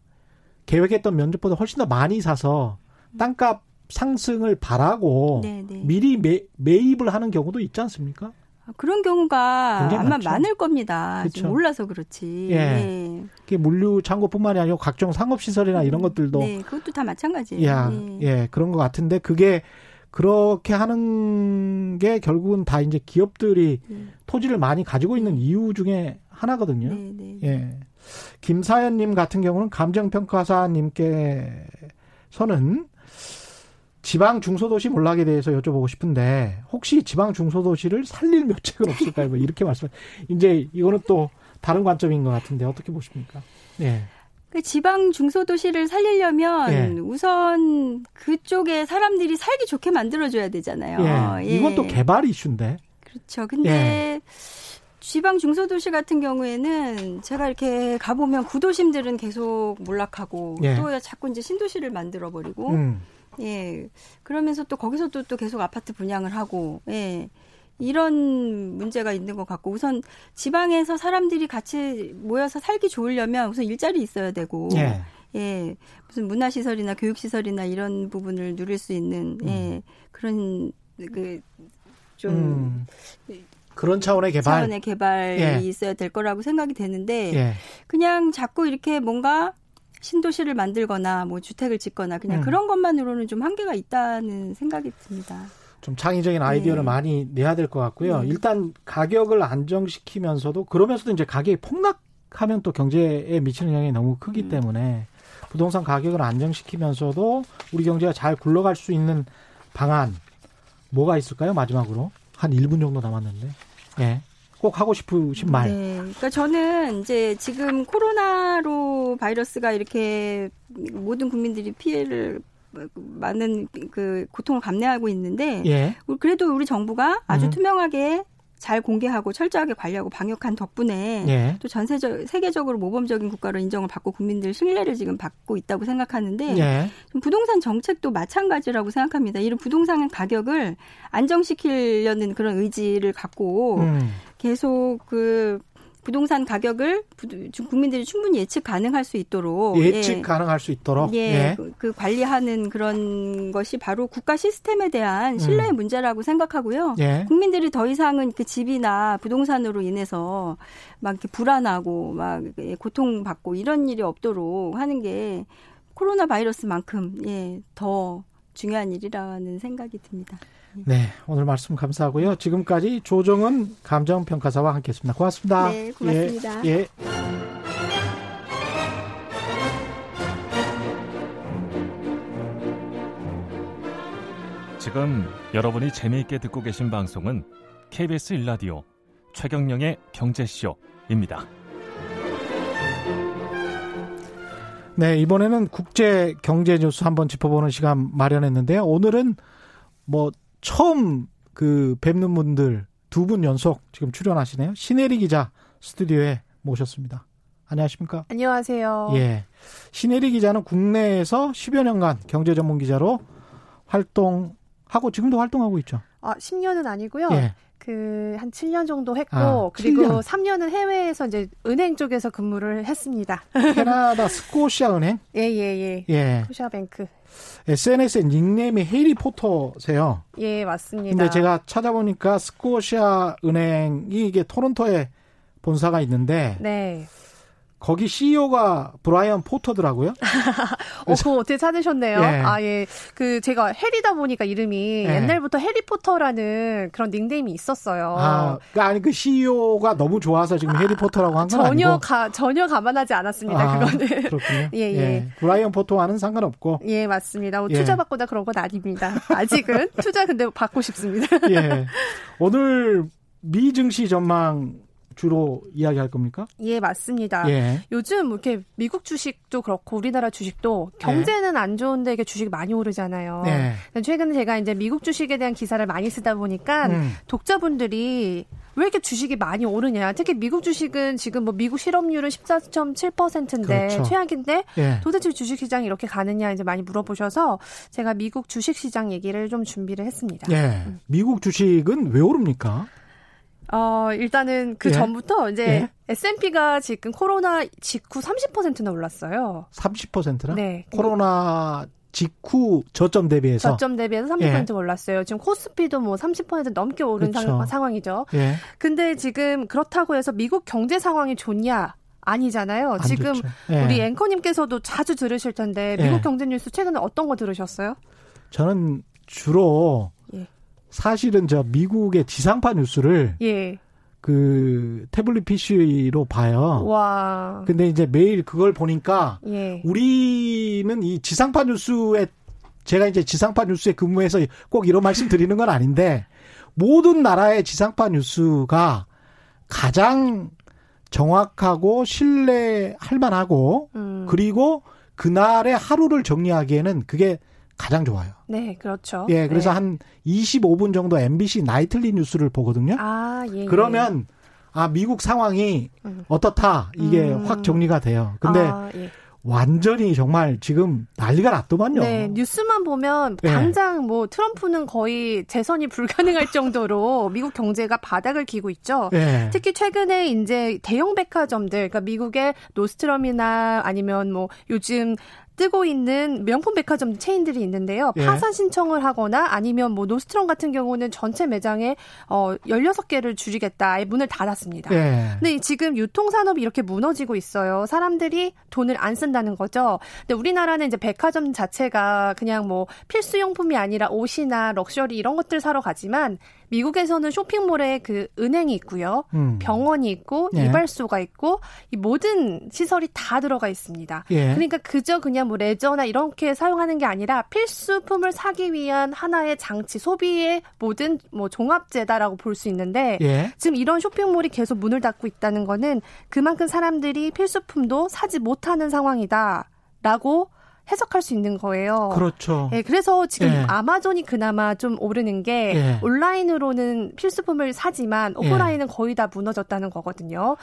계획했던 면적보다 훨씬 더 많이 사서 땅값 상승을 바라고 네네. 네. 미리 매, 매입을 하는 경우도 있지 않습니까? 아, 그런 경우가 아마 많죠. 많을 겁니다. 그렇죠. 몰라서 그렇지. 예. 네. 그게 물류 창고뿐만이 아니고 각종 상업 시설이나 이런 음, 것들도 네, 그것도 다 마찬가지예요. 예. 예, 그런 것 같은데 그게 그렇게 하는 게 결국은 다 이제 기업들이 네. 토지를 많이 가지고 있는 네. 이유 중에 하나거든요. 네, 네. 예. 김사연님 같은 경우는 감정평가사님께서는 지방 중소도시 몰락에 대해서 여쭤보고 싶은데 혹시 지방 중소도시를 살릴 묘책은 없을까요? 뭐 이렇게 말씀. 이제 이거는 또 다른 관점인 것 같은데 어떻게 보십니까? 네. 그 지방 중소도시를 살리려면 예. 우선 그쪽에 사람들이 살기 좋게 만들어줘야 되잖아요. 예. 이건 또 예. 개발 이슈인데. 그렇죠. 근데 예. 지방 중소도시 같은 경우에는 제가 이렇게 가보면 구도심들은 계속 몰락하고 예. 또 자꾸 이제 신도시를 만들어버리고 음. 예. 그러면서 또 거기서 또, 또 계속 아파트 분양을 하고, 예. 이런 문제가 있는 것 같고 우선 지방에서 사람들이 같이 모여서 살기 좋으려면 우선 일자리 있어야 되고 예, 예 무슨 문화시설이나 교육시설이나 이런 부분을 누릴 수 있는 예 음. 그런 그 좀 음. 그런 차원의 개발 차원의 개발이 예. 있어야 될 거라고 생각이 되는데 예. 그냥 자꾸 이렇게 뭔가 신도시를 만들거나 뭐 주택을 짓거나 그냥 음. 그런 것만으로는 좀 한계가 있다는 생각이 듭니다. 좀 창의적인 아이디어를 네. 많이 내야 될 것 같고요. 네. 일단 가격을 안정시키면서도 그러면서도 이제 가격이 폭락하면 또 경제에 미치는 영향이 너무 크기 음. 때문에 부동산 가격을 안정시키면서도 우리 경제가 잘 굴러갈 수 있는 방안 뭐가 있을까요? 마지막으로 한 1분 정도 남았는데. 예. 네. 꼭 하고 싶으신 말. 네. 그러니까 저는 이제 지금 코로나로 바이러스가 이렇게 모든 국민들이 피해를 많은 그 고통을 감내하고 있는데 예. 그래도 우리 정부가 아주 음. 투명하게 잘 공개하고 철저하게 관리하고 방역한 덕분에 예. 또 전세적 세계적으로 모범적인 국가로 인정을 받고 국민들 신뢰를 지금 받고 있다고 생각하는데 예. 부동산 정책도 마찬가지라고 생각합니다. 이런 부동산 가격을 안정시키려는 그런 의지를 갖고 음. 계속 그 부동산 가격을 국민들이 충분히 예측 가능할 수 있도록 예측 예. 가능할 수 있도록 예, 예. 그, 그, 관리하는 그런 것이 바로 국가 시스템에 대한 신뢰의 음. 문제라고 생각하고요. 예. 국민들이 더 이상은 그 집이나 부동산으로 인해서 막 이렇게 불안하고 막 고통받고 이런 일이 없도록 하는 게 코로나 바이러스만큼 예, 더 중요한 일이라는 생각이 듭니다. 네, 오늘 말씀 감사하고요. 지금까지 조정은 감정평가사와 함께했습니다. 고맙습니다. 네, 고맙습니다. 예. 예. 지금 여러분이 재미있게 듣고 계신 방송은 KBS 일라디오 최경령의 경제쇼입니다. 네, 이번에는 국제 경제 뉴스 한번 짚어보는 시간 마련했는데요. 오늘은 뭐 처음 그 뵙는 분들 두 분 연속 지금 출연하시네요. 신혜리 기자 스튜디오에 모셨습니다. 안녕하십니까? 안녕하세요. 예. 신혜리 기자는 국내에서 10여 년간 경제 전문 기자로 활동 하고 지금도 활동하고 있죠. 아, 10년은 아니고요. 예. 그한 7년 정도 했고 아, 그리고 7년. 3년은 해외에서 이제 은행 쪽에서 근무를 했습니다. 캐나다 스코시아 은행? 예, 예, 예. 예. 스코시아 뱅크. SNS에 닉네임이 해리포터세요. 예, 맞습니다. 근데 제가 찾아보니까 스코시아 은행이 이게 토론토에 본사가 있는데 네. 거기 CEO가 브라이언 포터더라고요. 어, 그거 어떻게 찾으셨네요. 예. 아, 예. 그, 제가 해리다 보니까 이름이 예. 옛날부터 해리포터라는 그런 닉네임이 있었어요. 아, 그 아니, 그 CEO가 너무 좋아서 지금 아, 해리포터라고 한건 전혀 아니고? 가, 전혀 감안하지 않았습니다, 아, 그거는. 그렇군요. 예, 예, 예. 브라이언 포터와는 상관없고. 예, 맞습니다. 뭐 예. 투자 받고다 그런 건 아닙니다. 아직은. 투자 근데 받고 싶습니다. 예. 오늘 미 증시 전망 주로 이야기할 겁니까? 예, 맞습니다. 예. 요즘 이렇게 미국 주식도 그렇고 우리나라 주식도 경제는 예. 안 좋은데 이게 주식이 많이 오르잖아요. 예. 최근에 제가 이제 미국 주식에 대한 기사를 많이 쓰다 보니까 음. 독자분들이 왜 이렇게 주식이 많이 오르냐. 특히 미국 주식은 지금 뭐 미국 실업률은 14.7%인데 그렇죠. 최악인데 예. 도대체 주식 시장이 이렇게 가느냐 이제 많이 물어보셔서 제가 미국 주식 시장 얘기를 좀 준비를 했습니다. 예. 음. 미국 주식은 왜 오릅니까? 어, 일단은 그 예? 전부터 이제 예? S&P가 지금 코로나 직후 30%나 올랐어요. 30%나? 네. 코로나 직후 저점 대비해서 저점 대비해서 30% 예. 올랐어요. 지금 코스피도 뭐 30% 넘게 오른 그렇죠. 상황 이죠. 예. 근데 지금 그렇다고 해서 미국 경제 상황이 좋냐? 아니잖아요. 지금 예. 우리 앵커님께서도 자주 들으실 텐데 미국 예. 경제 뉴스 최근에 어떤 거 들으셨어요? 저는 주로 사실은 저 미국의 지상파 뉴스를 예. 그 태블릿 PC로 봐요. 와. 근데 이제 매일 그걸 보니까 예. 우리는 이 지상파 뉴스에 제가 이제 지상파 뉴스에 근무해서 꼭 이런 말씀 드리는 건 아닌데 모든 나라의 지상파 뉴스가 가장 정확하고 신뢰할 만하고 음. 그리고 그날의 하루를 정리하기에는 그게 가장 좋아요. 네, 그렇죠. 예, 그래서 네. 한 25분 정도 MBC 나이틀리 뉴스를 보거든요. 아, 예. 예. 그러면 아 미국 상황이 음. 어떻다 이게 음. 확 정리가 돼요. 근데 아, 예. 완전히 정말 지금 난리가 났더만요. 네, 뉴스만 보면 예. 당장 네. 뭐 트럼프는 거의 재선이 불가능할 정도로 미국 경제가 바닥을 기고 있죠. 네. 특히 최근에 이제 대형 백화점들, 그러니까 미국의 노스트럼이나 아니면 뭐 요즘 뜨고 있는 명품 백화점 체인들이 있는데요. 예. 파산 신청을 하거나 아니면 뭐 노스트럼 같은 경우는 전체 매장에 어 16개를 줄이겠다. 문을 닫았습니다. 예. 근데 지금 유통 산업이 이렇게 무너지고 있어요. 사람들이 돈을 안 쓴다는 거죠. 근데 우리나라는 이제 백화점 자체가 그냥 뭐 필수용품이 아니라 옷이나 럭셔리 이런 것들 사러 가지만 미국에서는 쇼핑몰에 그 은행이 있고요. 음. 병원이 있고 예. 이발소가 있고 이 모든 시설이 다 들어가 있습니다. 예. 그러니까 그저 그냥 뭐 레저나 이렇게 사용하는 게 아니라 필수품을 사기 위한 하나의 장치, 소비의 모든 뭐 종합제다라고 볼 수 있는데 예. 지금 이런 쇼핑몰이 계속 문을 닫고 있다는 거는 그만큼 사람들이 필수품도 사지 못하는 상황이다라고 해석할 수 있는 거예요. 그렇죠. 예, 그래서 지금 예. 아마존이 그나마 좀 오르는 게 예. 온라인으로는 필수품을 사지만 예. 오프라인은 거의 다 무너졌다는 거거든요.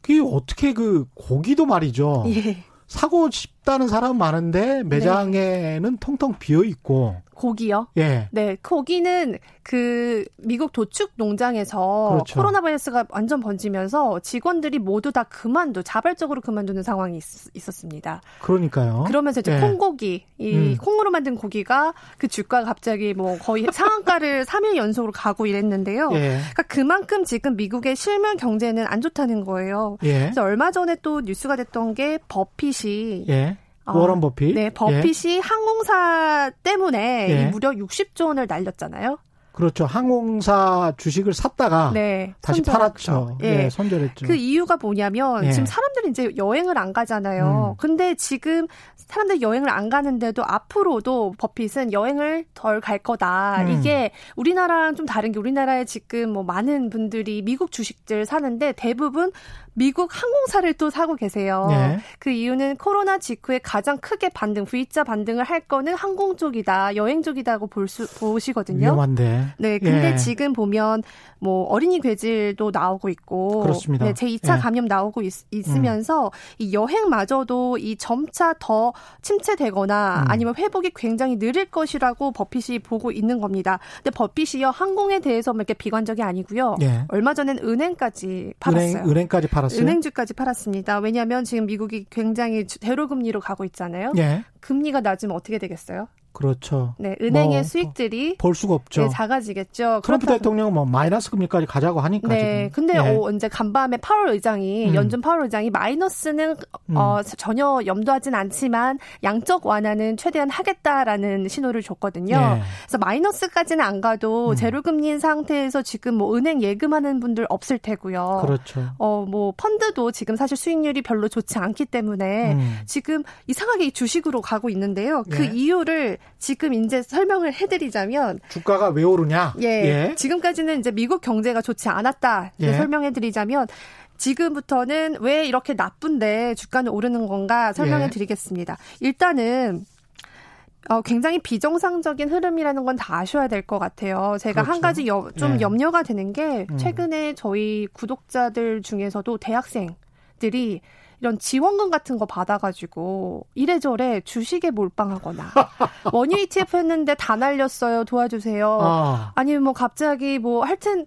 그게 어떻게 그 고기도 말이죠. 예. 사고 싶다는 사람 많은데 매장에는 네. 통통 비어 있고 고기요? 예. 네, 고기는 그 미국 도축 농장에서 그렇죠. 코로나 바이러스가 완전 번지면서 직원들이 모두 다 그만두 자발적으로 그만두는 상황이 있, 었습니다 그러니까요. 그러면서 이제 예. 콩고기 이 음. 콩으로 만든 고기가 그 주가가 갑자기 뭐 거의 상한가를 3일 연속으로 가고 이랬는데요. 예. 그러니까 그만큼 지금 미국의 실물 경제는 안 좋다는 거예요. 예. 그래서 얼마 전에 또 뉴스가 됐던 게 버핏이 예. 워런 버핏. 네, 버핏이 예. 항공사 때문에 예. 무려 60조 원을 날렸잖아요. 그렇죠. 항공사 주식을 샀다가 네, 다시 팔았죠. 예. 네, 손절했죠. 그 이유가 뭐냐면 예. 지금 사람들이 이제 여행을 안 가잖아요. 음. 근데 지금 사람들 여행을 안 가는데도 앞으로도 버핏은 여행을 덜 갈 거다. 음. 이게 우리나라랑 좀 다른 게 우리나라에 지금 뭐 많은 분들이 미국 주식들 사는데 대부분 미국 항공사를 또 사고 계세요. 네. 그 이유는 코로나 직후에 가장 크게 반등, V자 반등을 할 거는 항공 쪽이다, 여행 쪽이다고 볼 수, 보시거든요. 위험한데. 네, 근데 예. 지금 보면 뭐 어린이 괴질도 나오고 있고, 그렇습니다. 네, 제2차 예. 감염 나오고 있, 으면서 음. 이 여행마저도 이 점차 더 침체되거나 음. 아니면 회복이 굉장히 느릴 것이라고 버핏이 보고 있는 겁니다. 근데 버핏이요 항공에 대해서 뭐 이렇게 비관적이 아니고요. 예. 얼마 전엔 은행까지 팔았어요. 은행, 은행까지 팔았어요. 은행주까지 팔았습니다. 왜냐하면 지금 미국이 굉장히 제로 금리로 가고 있잖아요. 예. 금리가 낮으면 어떻게 되겠어요? 그렇죠. 네, 은행의 뭐, 수익들이 볼 수가 없죠. 네, 작아지겠죠. 트럼프 그렇다고. 대통령은 뭐 마이너스 금리까지 가자고 하니까. 네, 지금. 근데 예. 어, 이제 간밤에 파월 의장이 음. 연준 파월 의장이 마이너스는 음. 어, 전혀 염두하진 않지만 양적 완화는 최대한 하겠다라는 신호를 줬거든요. 예. 그래서 마이너스까지는 안 가도 음. 제로 금리인 상태에서 지금 뭐 은행 예금하는 분들 없을 테고요. 그렇죠. 어, 뭐 펀드도 지금 사실 수익률이 별로 좋지 않기 때문에 음. 지금 이상하게 주식으로 가고 있는데요. 그 예. 이유를 지금 이제 설명을 해드리자면 주가가 왜 오르냐? 예, 예. 지금까지는 이제 미국 경제가 좋지 않았다. 예. 설명해드리자면 지금부터는 왜 이렇게 나쁜데 주가는 오르는 건가 설명해 예. 드리겠습니다. 일단은 어, 굉장히 비정상적인 흐름이라는 건 다 아셔야 될 것 같아요. 제가 그렇죠. 한 가지 여, 좀 네. 염려가 되는 게 음. 최근에 저희 구독자들 중에서도 대학생들이 이런 지원금 같은 거 받아가지고 이래저래 주식에 몰빵하거나 원유 ETF 했는데 다 날렸어요 도와주세요. 아. 아니면 뭐 갑자기 뭐 하여튼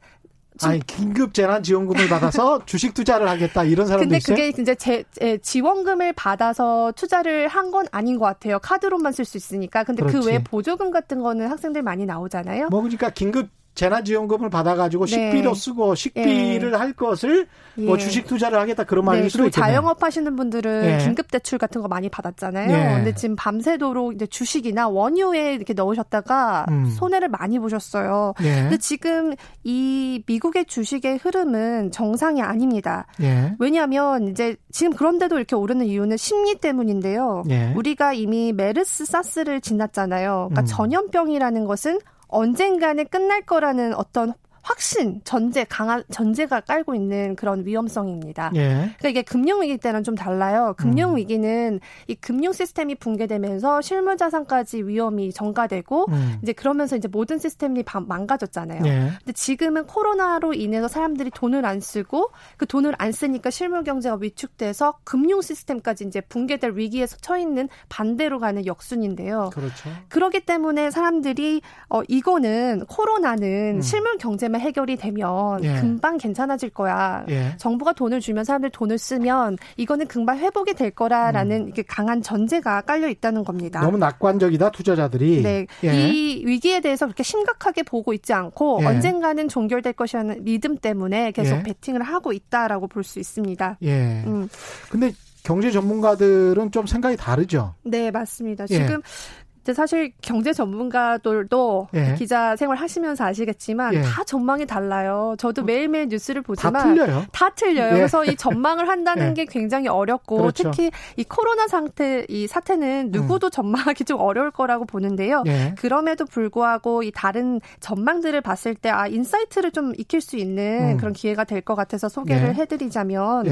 아니 긴급 재난 지원금을 받아서 주식 투자를 하겠다 이런 사람도 근데 있어요. 근데 그게 이제 제, 제 지원금을 받아서 투자를 한 건 아닌 것 같아요. 카드로만 쓸 수 있으니까. 근데 그 외에 보조금 같은 거는 학생들 많이 나오잖아요. 뭐 그러니까 긴급 재난지원금을 받아가지고 네. 식비로 쓰고 식비를 네. 할 것을 뭐 예. 주식 투자를 하겠다 그런 말일 네. 수도 있겠네요. 자영업 하시는 분들은 예. 긴급 대출 같은 거 많이 받았잖아요. 예. 근데 지금 밤새도록 이제 주식이나 원유에 이렇게 넣으셨다가 음. 손해를 많이 보셨어요. 예. 근데 지금 이 미국의 주식의 흐름은 정상이 아닙니다. 예. 왜냐하면 이제 지금 그런데도 이렇게 오르는 이유는 심리 때문인데요. 예. 우리가 이미 메르스 사스를 지났잖아요. 그러니까 음. 전염병이라는 것은 언젠가는 끝날 거라는 어떤 확신, 전제, 강한 전제가 깔고 있는 그런 위험성입니다. 예. 그러니까 이게 금융 위기 때는 좀 달라요. 금융 위기는 음. 이 금융 시스템이 붕괴되면서 실물 자산까지 위험이 전가되고 음. 이제 그러면서 이제 모든 시스템이 망가졌잖아요. 예. 근데 지금은 코로나로 인해서 사람들이 돈을 안 쓰고 그 돈을 안 쓰니까 실물 경제가 위축돼서 금융 시스템까지 이제 붕괴될 위기에 처 있는 반대로 가는 역순인데요. 그렇죠. 그러기 때문에 사람들이 어 이거는 코로나는 음. 실물 경제 문제만 해결이 되면 예. 금방 괜찮아질 거야. 예. 정부가 돈을 주면 사람들 돈을 쓰면 이거는 금방 회복이 될 거라라는 음. 강한 전제가 깔려 있다는 겁니다. 너무 낙관적이다 투자자들이. 네, 예. 이 위기에 대해서 그렇게 심각하게 보고 있지 않고 예. 언젠가는 종결될 것이라는 믿음 때문에 계속 예. 베팅을 하고 있다라고 볼 수 있습니다. 예. 음. 근데 경제 전문가들은 좀 생각이 다르죠. 네, 맞습니다. 지금 이제 사실 경제 전문가들도 예. 기자 생활 하시면서 아시겠지만 예. 다 전망이 달라요. 저도 매일매일 뉴스를 보지만 다 틀려요. 다 틀려요. 예. 그래서 이 전망을 한다는 예. 게 굉장히 어렵고 그렇죠. 특히 이 코로나 상태 이 사태는 누구도 음. 전망하기 좀 어려울 거라고 보는데요. 예. 그럼에도 불구하고 이 다른 전망들을 봤을 때 아 insight를 좀 익힐 수 있는 음. 그런 기회가 될 것 같아서 소개를 예. 해드리자면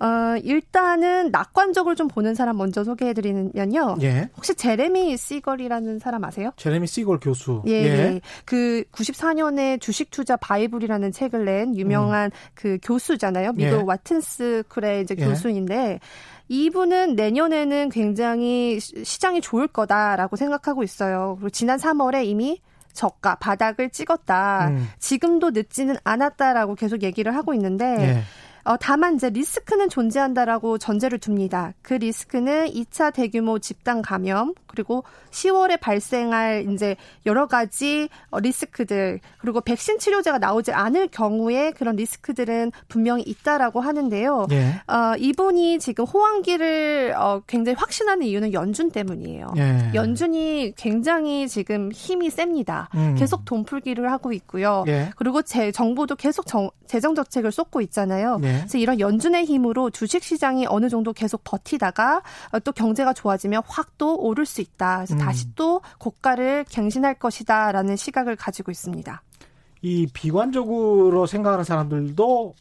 어, 일단은 낙관적으로 좀 보는 사람 먼저 소개해드리면요. 예. 혹시 제레미 시걸이라는 사람 아세요? 제레미 시걸 교수. 예. 예. 그 94년에 주식 투자 바이블이라는 책을 낸 유명한 음. 그 교수잖아요. 미국 예. 와튼 스쿨의 이제 예. 교수인데 이분은 내년에는 굉장히 시장이 좋을 거다라고 생각하고 있어요. 그리고 지난 3월에 이미 저가 바닥을 찍었다. 음. 지금도 늦지는 않았다라고 계속 얘기를 하고 있는데 예. 어, 다만 이제 리스크는 존재한다라고 전제를 둡니다. 그 리스크는 2차 대규모 집단 감염 그리고 10월에 발생할 이제 여러 가지 어, 리스크들 그리고 백신 치료제가 나오지 않을 경우에 그런 리스크들은 분명히 있다라고 하는데요. 예. 어, 이분이 지금 호황기를 어, 굉장히 확신하는 이유는 연준 때문이에요. 예. 연준이 굉장히 지금 힘이 셉니다. 음. 계속 돈풀기를 하고 있고요. 예. 그리고 제 정부도 계속 정, 재정 정책을 쏟고 있잖아요. 예. 그래서 이런 연준의 힘으로 주식 시장이 어느 정도 계속 버티다가 어, 또 경제가 좋아지면 확 또 오를 수 있다. 그래서 음. 다시 또 고가를 갱신할 것이다라는 시각을 가지고 있습니다. 이 비관적으로 생각하는 사람들도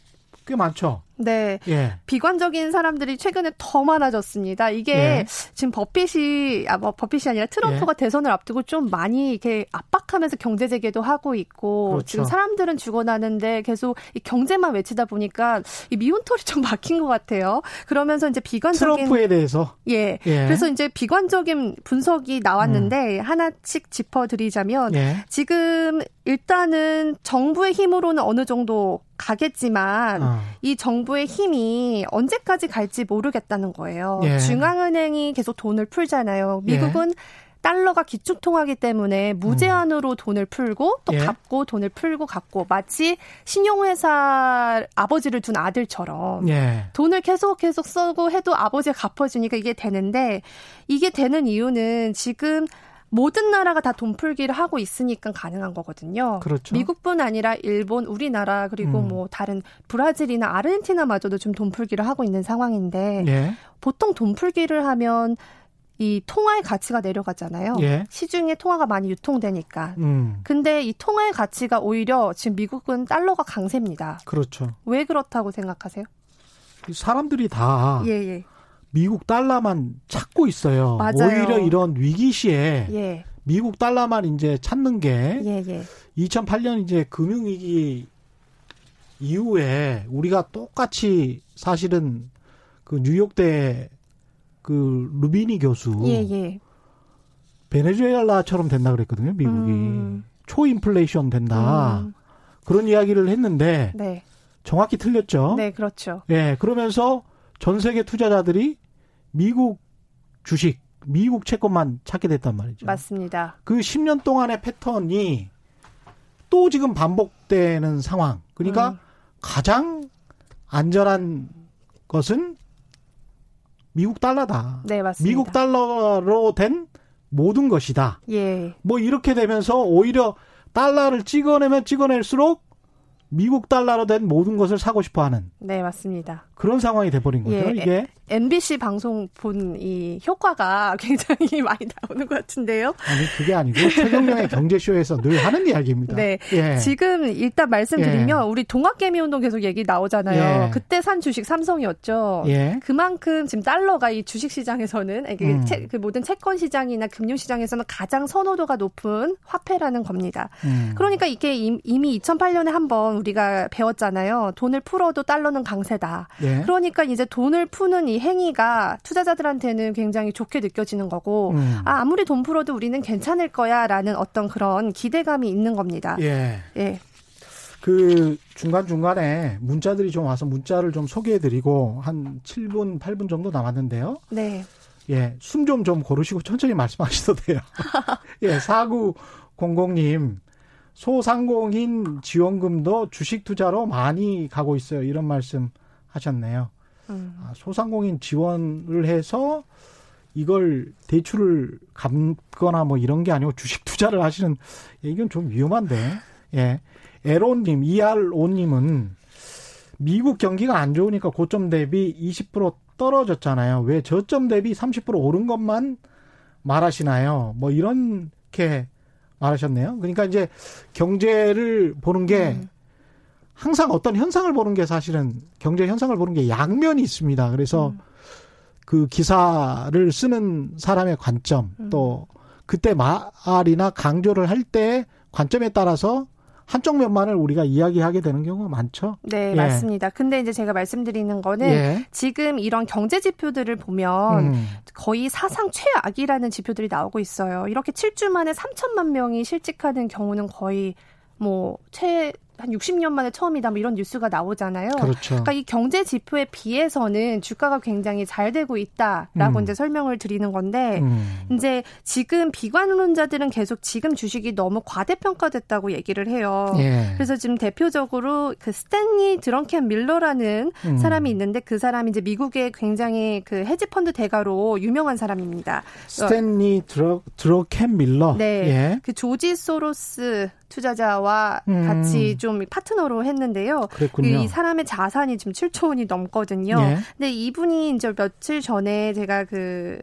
꽤 많죠. 네. 예. 비관적인 사람들이 최근에 더 많아졌습니다. 이게 예. 지금 버핏이, 아, 뭐, 버핏이 아니라 트럼프가 예. 대선을 앞두고 좀 많이 이렇게 압박하면서 경제 재개도 하고 있고, 그렇죠. 지금 사람들은 죽어나는데 계속 이 경제만 외치다 보니까 이 미운털이 좀 막힌 것 같아요. 그러면서 이제 비관적인. 트럼프에 대해서? 예. 예. 그래서 이제 비관적인 분석이 나왔는데, 음. 하나씩 짚어드리자면, 예. 지금 일단은 정부의 힘으로는 어느 정도 가겠지만, 어. 이 정부 정부의 힘이 언제까지 갈지 모르겠다는 거예요. 예. 중앙은행이 계속 돈을 풀잖아요. 미국은 예. 달러가 기축통화기 때문에 무제한으로 음. 돈을 풀고 또 예. 갚고 돈을 풀고 갚고 마치 신용회사 아버지를 둔 아들처럼 예. 돈을 계속 계속 쓰고 해도 아버지가 갚아주니까 이게 되는데 이게 되는 이유는 지금 모든 나라가 다 돈풀기를 하고 있으니까 가능한 거거든요. 그렇죠. 미국뿐 아니라 일본, 우리나라 그리고 음. 뭐 다른 브라질이나 아르헨티나마저도 좀 돈풀기를 하고 있는 상황인데 예. 보통 돈풀기를 하면 이 통화의 가치가 내려가잖아요. 예. 시중에 통화가 많이 유통되니까. 음. 근데 이 통화의 가치가 오히려 지금 미국은 달러가 강세입니다. 그렇죠. 왜 그렇다고 생각하세요? 사람들이 다 예, 예. 미국 달러만 찾고 있어요. 맞아요. 오히려 이런 위기 시에 예. 미국 달러만 이제 찾는 게 예, 예. 2008년 이제 금융 위기 이후에 우리가 똑같이 사실은 그 뉴욕대 그 루비니 교수 예, 예. 베네수엘라처럼 된다 그랬거든요. 미국이 음. 초인플레이션 된다 음. 그런 이야기를 했는데 네. 정확히 틀렸죠. 네, 그렇죠. 예, 그러면서 전 세계 투자자들이 미국 주식, 미국 채권만 찾게 됐단 말이죠. 맞습니다. 그 10년 동안의 패턴이 또 지금 반복되는 상황. 그러니까 음. 가장 안전한 것은 미국 달러다. 네, 맞습니다. 미국 달러로 된 모든 것이다. 예. 뭐 이렇게 되면서 오히려 달러를 찍어내면 찍어낼수록 미국 달러로 된 모든 것을 사고 싶어 하는. 네, 맞습니다. 그런 상황이 돼버린 거죠, 예, 이게. MBC 방송 본 이 효과가 굉장히 많이 나오는 것 같은데요. 아니, 그게 아니고 최경영의 경제쇼에서 늘 하는 이야기입니다. 네. 예. 지금 일단 말씀드리면 예. 우리 동학개미 운동 계속 얘기 나오잖아요. 예. 그때 산 주식 삼성이었죠. 예. 그만큼 지금 달러가 이 주식 시장에서는 음. 그 모든 채권 시장이나 금융 시장에서는 가장 선호도가 높은 화폐라는 겁니다. 음. 그러니까 이게 이미 2008년에 한번 우리가 배웠잖아요. 돈을 풀어도 달러는 강세다. 예. 그러니까 이제 돈을 푸는 이 행위가 투자자들한테는 굉장히 좋게 느껴지는 거고, 음. 아, 아무리 돈 풀어도 우리는 괜찮을 거야 라는 어떤 그런 기대감이 있는 겁니다. 예. 예. 그 중간중간에 문자들이 좀 와서 문자를 좀 소개해 드리고 한 7분, 8분 정도 남았는데요. 네. 예, 숨 좀좀 좀 고르시고 천천히 말씀하셔도 돼요. 예, 4900님. 소상공인 지원금도 주식 투자로 많이 가고 있어요. 이런 말씀 하셨네요. 음. 아, 소상공인 지원을 해서 이걸 대출을 갚거나 뭐 이런 게 아니고 주식 투자를 하시는 이건 좀 위험한데. 예. 에로님, 이알오님은 미국 경기가 안 좋으니까 고점 대비 20% 떨어졌잖아요. 왜 저점 대비 30% 오른 것만 말하시나요? 뭐 이렇게 말하셨네요. 그러니까 이제 경제를 보는 게 음. 항상 어떤 현상을 보는 게 사실은 경제 현상을 보는 게 양면이 있습니다. 그래서 음. 그 기사를 쓰는 사람의 관점 음. 또 그때 말이나 강조를 할 때 관점에 따라서 한쪽 면만을 우리가 이야기하게 되는 경우가 많죠. 네, 예. 맞습니다. 근데 이제 제가 말씀드리는 거는 예. 지금 이런 경제 지표들을 보면 음. 거의 사상 최악이라는 지표들이 나오고 있어요. 이렇게 7주 만에 3천만 명이 실직하는 경우는 거의 뭐 최 한 60년 만에 처음이다 뭐 이런 뉴스가 나오잖아요. 그렇죠. 그러니까 이 경제 지표에 비해서는 주가가 굉장히 잘 되고 있다라고 음. 이제 설명을 드리는 건데 음. 이제 지금 비관론자들은 계속 지금 주식이 너무 과대평가됐다고 얘기를 해요. 예. 그래서 지금 대표적으로 그 스탠리 드렁켄 밀러라는 음. 사람이 있는데 그 사람이 이제 미국의 굉장히 그 헤지 펀드 대가로 유명한 사람입니다. 스탠리 드러 드러켄 밀러. 네. 예. 그 조지 소로스 투자자와 음. 같이 좀 파트너로 했는데요. 그랬군요. 이 사람의 자산이 지금 7조 원이 넘거든요. 예. 근데 이분이 이제 며칠 전에 제가 그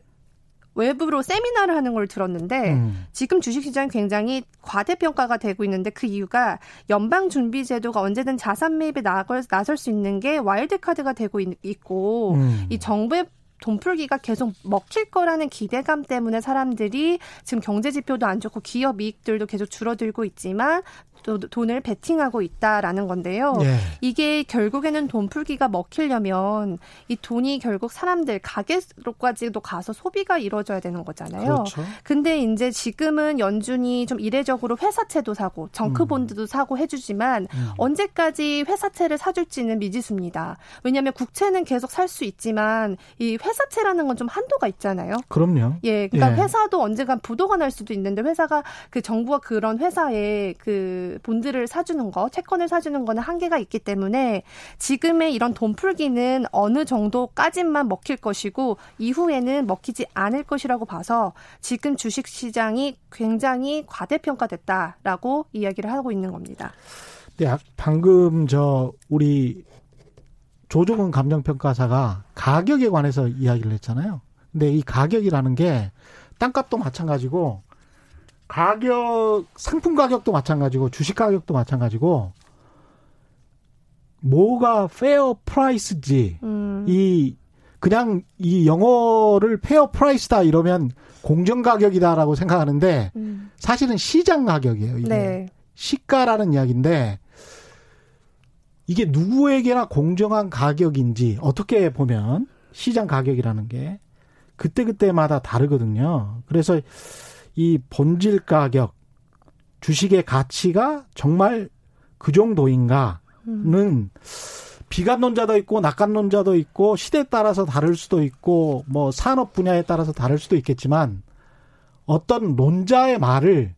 외부로 세미나를 하는 걸 들었는데 음. 지금 주식시장이 굉장히 과대평가가 되고 있는데 그 이유가 연방준비제도가 언제든 자산 매입에 나설 수 있는 게 와일드카드가 되고 있, 고 음. 이 정부의 돈풀기가 계속 먹힐 거라는 기대감 때문에 사람들이 지금 경제 지표도 안 좋고 기업 이익들도 계속 줄어들고 있지만 또 돈을 베팅하고 있다라는 건데요. 예. 이게 결국에는 돈 풀기가 먹히려면 이 돈이 결국 사람들 가게로까지도 가서 소비가 이루어져야 되는 거잖아요. 그렇죠. 근데 이제 지금은 연준이 좀 이례적으로 회사채도 사고 정크본드도 음. 사고 해주지만 음. 언제까지 회사채를 사줄지는 미지수입니다. 왜냐하면 국채는 계속 살 수 있지만 이 회사채라는 건 좀 한도가 있잖아요. 그럼요. 예, 그러니까 예. 회사도 언젠간 부도가 날 수도 있는데 회사가 그 정부가 그런 회사에 그 본드를 사주는 거, 채권을 사주는 거는 한계가 있기 때문에 지금의 이런 돈 풀기는 어느 정도까지만 먹힐 것이고 이후에는 먹히지 않을 것이라고 봐서 지금 주식 시장이 굉장히 과대평가됐다라고 이야기를 하고 있는 겁니다. 네, 방금 저 우리 조정흔 감정평가사가 가격에 관해서 이야기를 했잖아요. 근데 이 가격이라는 게 땅값도 마찬가지고 가격 상품 가격도 마찬가지고 주식 가격도 마찬가지고 뭐가 fair price지 음. 이 그냥 이 영어를 fair price다 이러면 공정 가격이다라고 생각하는데 음. 사실은 시장 가격이에요. 이게 네. 시가라는 이야기인데 이게 누구에게나 공정한 가격인지 어떻게 보면 시장 가격이라는 게 그때그때마다 다르거든요. 그래서 이 본질 가격, 주식의 가치가 정말 그 정도인가는 음. 비관론자도 있고 낙관론자도 있고 시대에 따라서 다를 수도 있고 뭐 산업 분야에 따라서 다를 수도 있겠지만 어떤 논자의 말을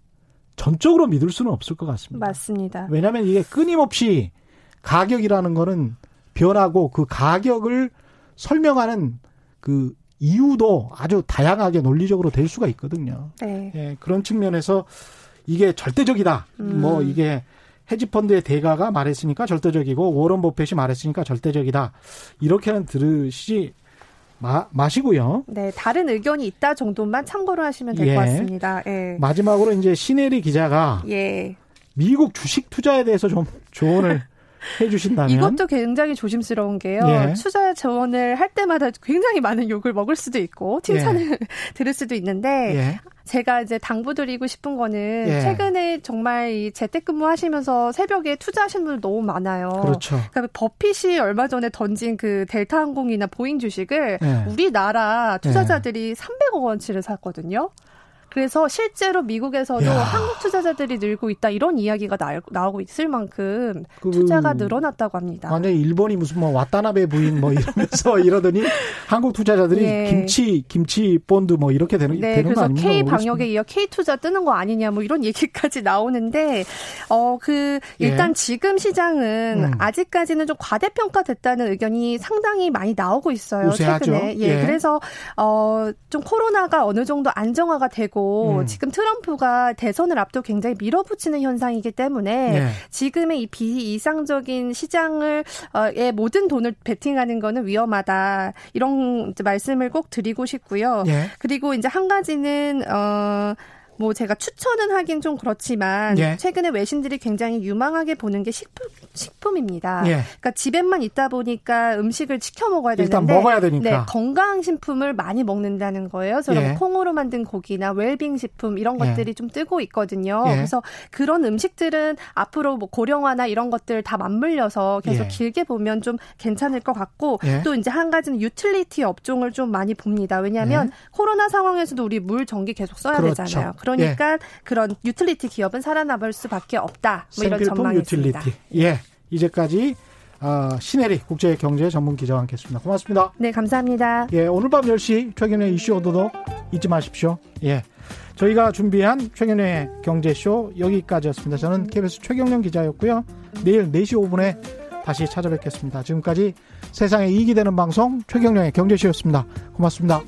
전적으로 믿을 수는 없을 것 같습니다. 맞습니다. 왜냐하면 이게 끊임없이 가격이라는 거는 변하고 그 가격을 설명하는 그 이유도 아주 다양하게 논리적으로 될 수가 있거든요. 네. 예, 그런 측면에서 이게 절대적이다. 음. 뭐 이게 헤지펀드의 대가가 말했으니까 절대적이고 워런 버핏이 말했으니까 절대적이다. 이렇게는 들으시지 마, 마시고요. 네, 다른 의견이 있다 정도만 참고로 하시면 될것 예. 같습니다. 예. 마지막으로 이제 신혜리 기자가 예. 미국 주식 투자에 대해서 좀 조언을 해주신다면 이것도 굉장히 조심스러운 게요. 예. 투자 지원을 할 때마다 굉장히 많은 욕을 먹을 수도 있고 칭찬을 예. 들을 수도 있는데 예. 제가 이제 당부드리고 싶은 거는 예. 최근에 정말 이 재택근무 하시면서 새벽에 투자하시는 분들 너무 많아요. 그렇죠. 그러니까 버핏이 얼마 전에 던진 그 델타 항공이나 보잉 주식을 예. 우리나라 투자자들이 300억 원치를 샀거든요. 그래서 실제로 미국에서도 야. 한국 투자자들이 늘고 있다 이런 이야기가 나, 오고 있을 만큼 그, 투자가 늘어났다고 합니다. 만약에 일본이 무슨 뭐 와타나베 부인 뭐 이러면서 이러더니 한국 투자자들이 예. 김치 김치 본드 뭐 이렇게 되는 네, 되는 거 아닙니까? K 방역에 이어 K 투자 뜨는 거 아니냐 뭐 이런 얘기까지 나오는데 어 그 일단 예. 지금 시장은 음. 아직까지는 좀 과대평가됐다는 의견이 상당히 많이 나오고 있어요. 우세하죠. 최근에 예, 예. 그래서 어 좀 코로나가 어느 정도 안정화가 되고 음. 지금 트럼프가 대선을 앞두고 굉장히 밀어붙이는 현상이기 때문에 네. 지금의 이 비이상적인 시장을 의 모든 돈을 베팅하는 거는 위험하다 이런 말씀을 꼭 드리고 싶고요. 네. 그리고 이제 한 가지는 어 뭐 제가 추천은 하긴 좀 그렇지만 예. 최근에 외신들이 굉장히 유망하게 보는 게 식품 식품입니다. 예. 그러니까 집에만 있다 보니까 음식을 지켜 먹어야 되는데 일단 먹어야 되니까 네, 건강 식품을 많이 먹는다는 거예요. 그래서 예. 뭐 콩으로 만든 고기나 웰빙 식품 이런 예. 것들이 좀 뜨고 있거든요. 예. 그래서 그런 음식들은 앞으로 뭐 고령화나 이런 것들 다 맞물려서 계속 예. 길게 보면 좀 괜찮을 것 같고 또 이제 한 가지는 유틸리티 업종을 좀 많이 봅니다. 왜냐하면 코로나 상황에서도 우리 물 전기 계속 써야 그렇죠. 되잖아요. 그러니까 그런 유틸리티 기업은 살아남을 수밖에 없다. 뭐 이런 전망이 유틸리티. 있습니다. 예. 이제까지 어, 신혜리 국제경제 전문 기자와 함께했습니다. 고맙습니다. 네, 감사합니다. 예, 오늘 밤 10시 최경영의 이슈 오도독 잊지 마십시오. 예. 저희가 준비한 최경의 경제쇼 여기까지였습니다. 저는 KBS 최경영 기자였고요. 내일 4시 5분에 다시 찾아뵙겠습니다. 지금까지 세상에 이익이 되는 방송 최경영의 경제쇼였습니다. 고맙습니다.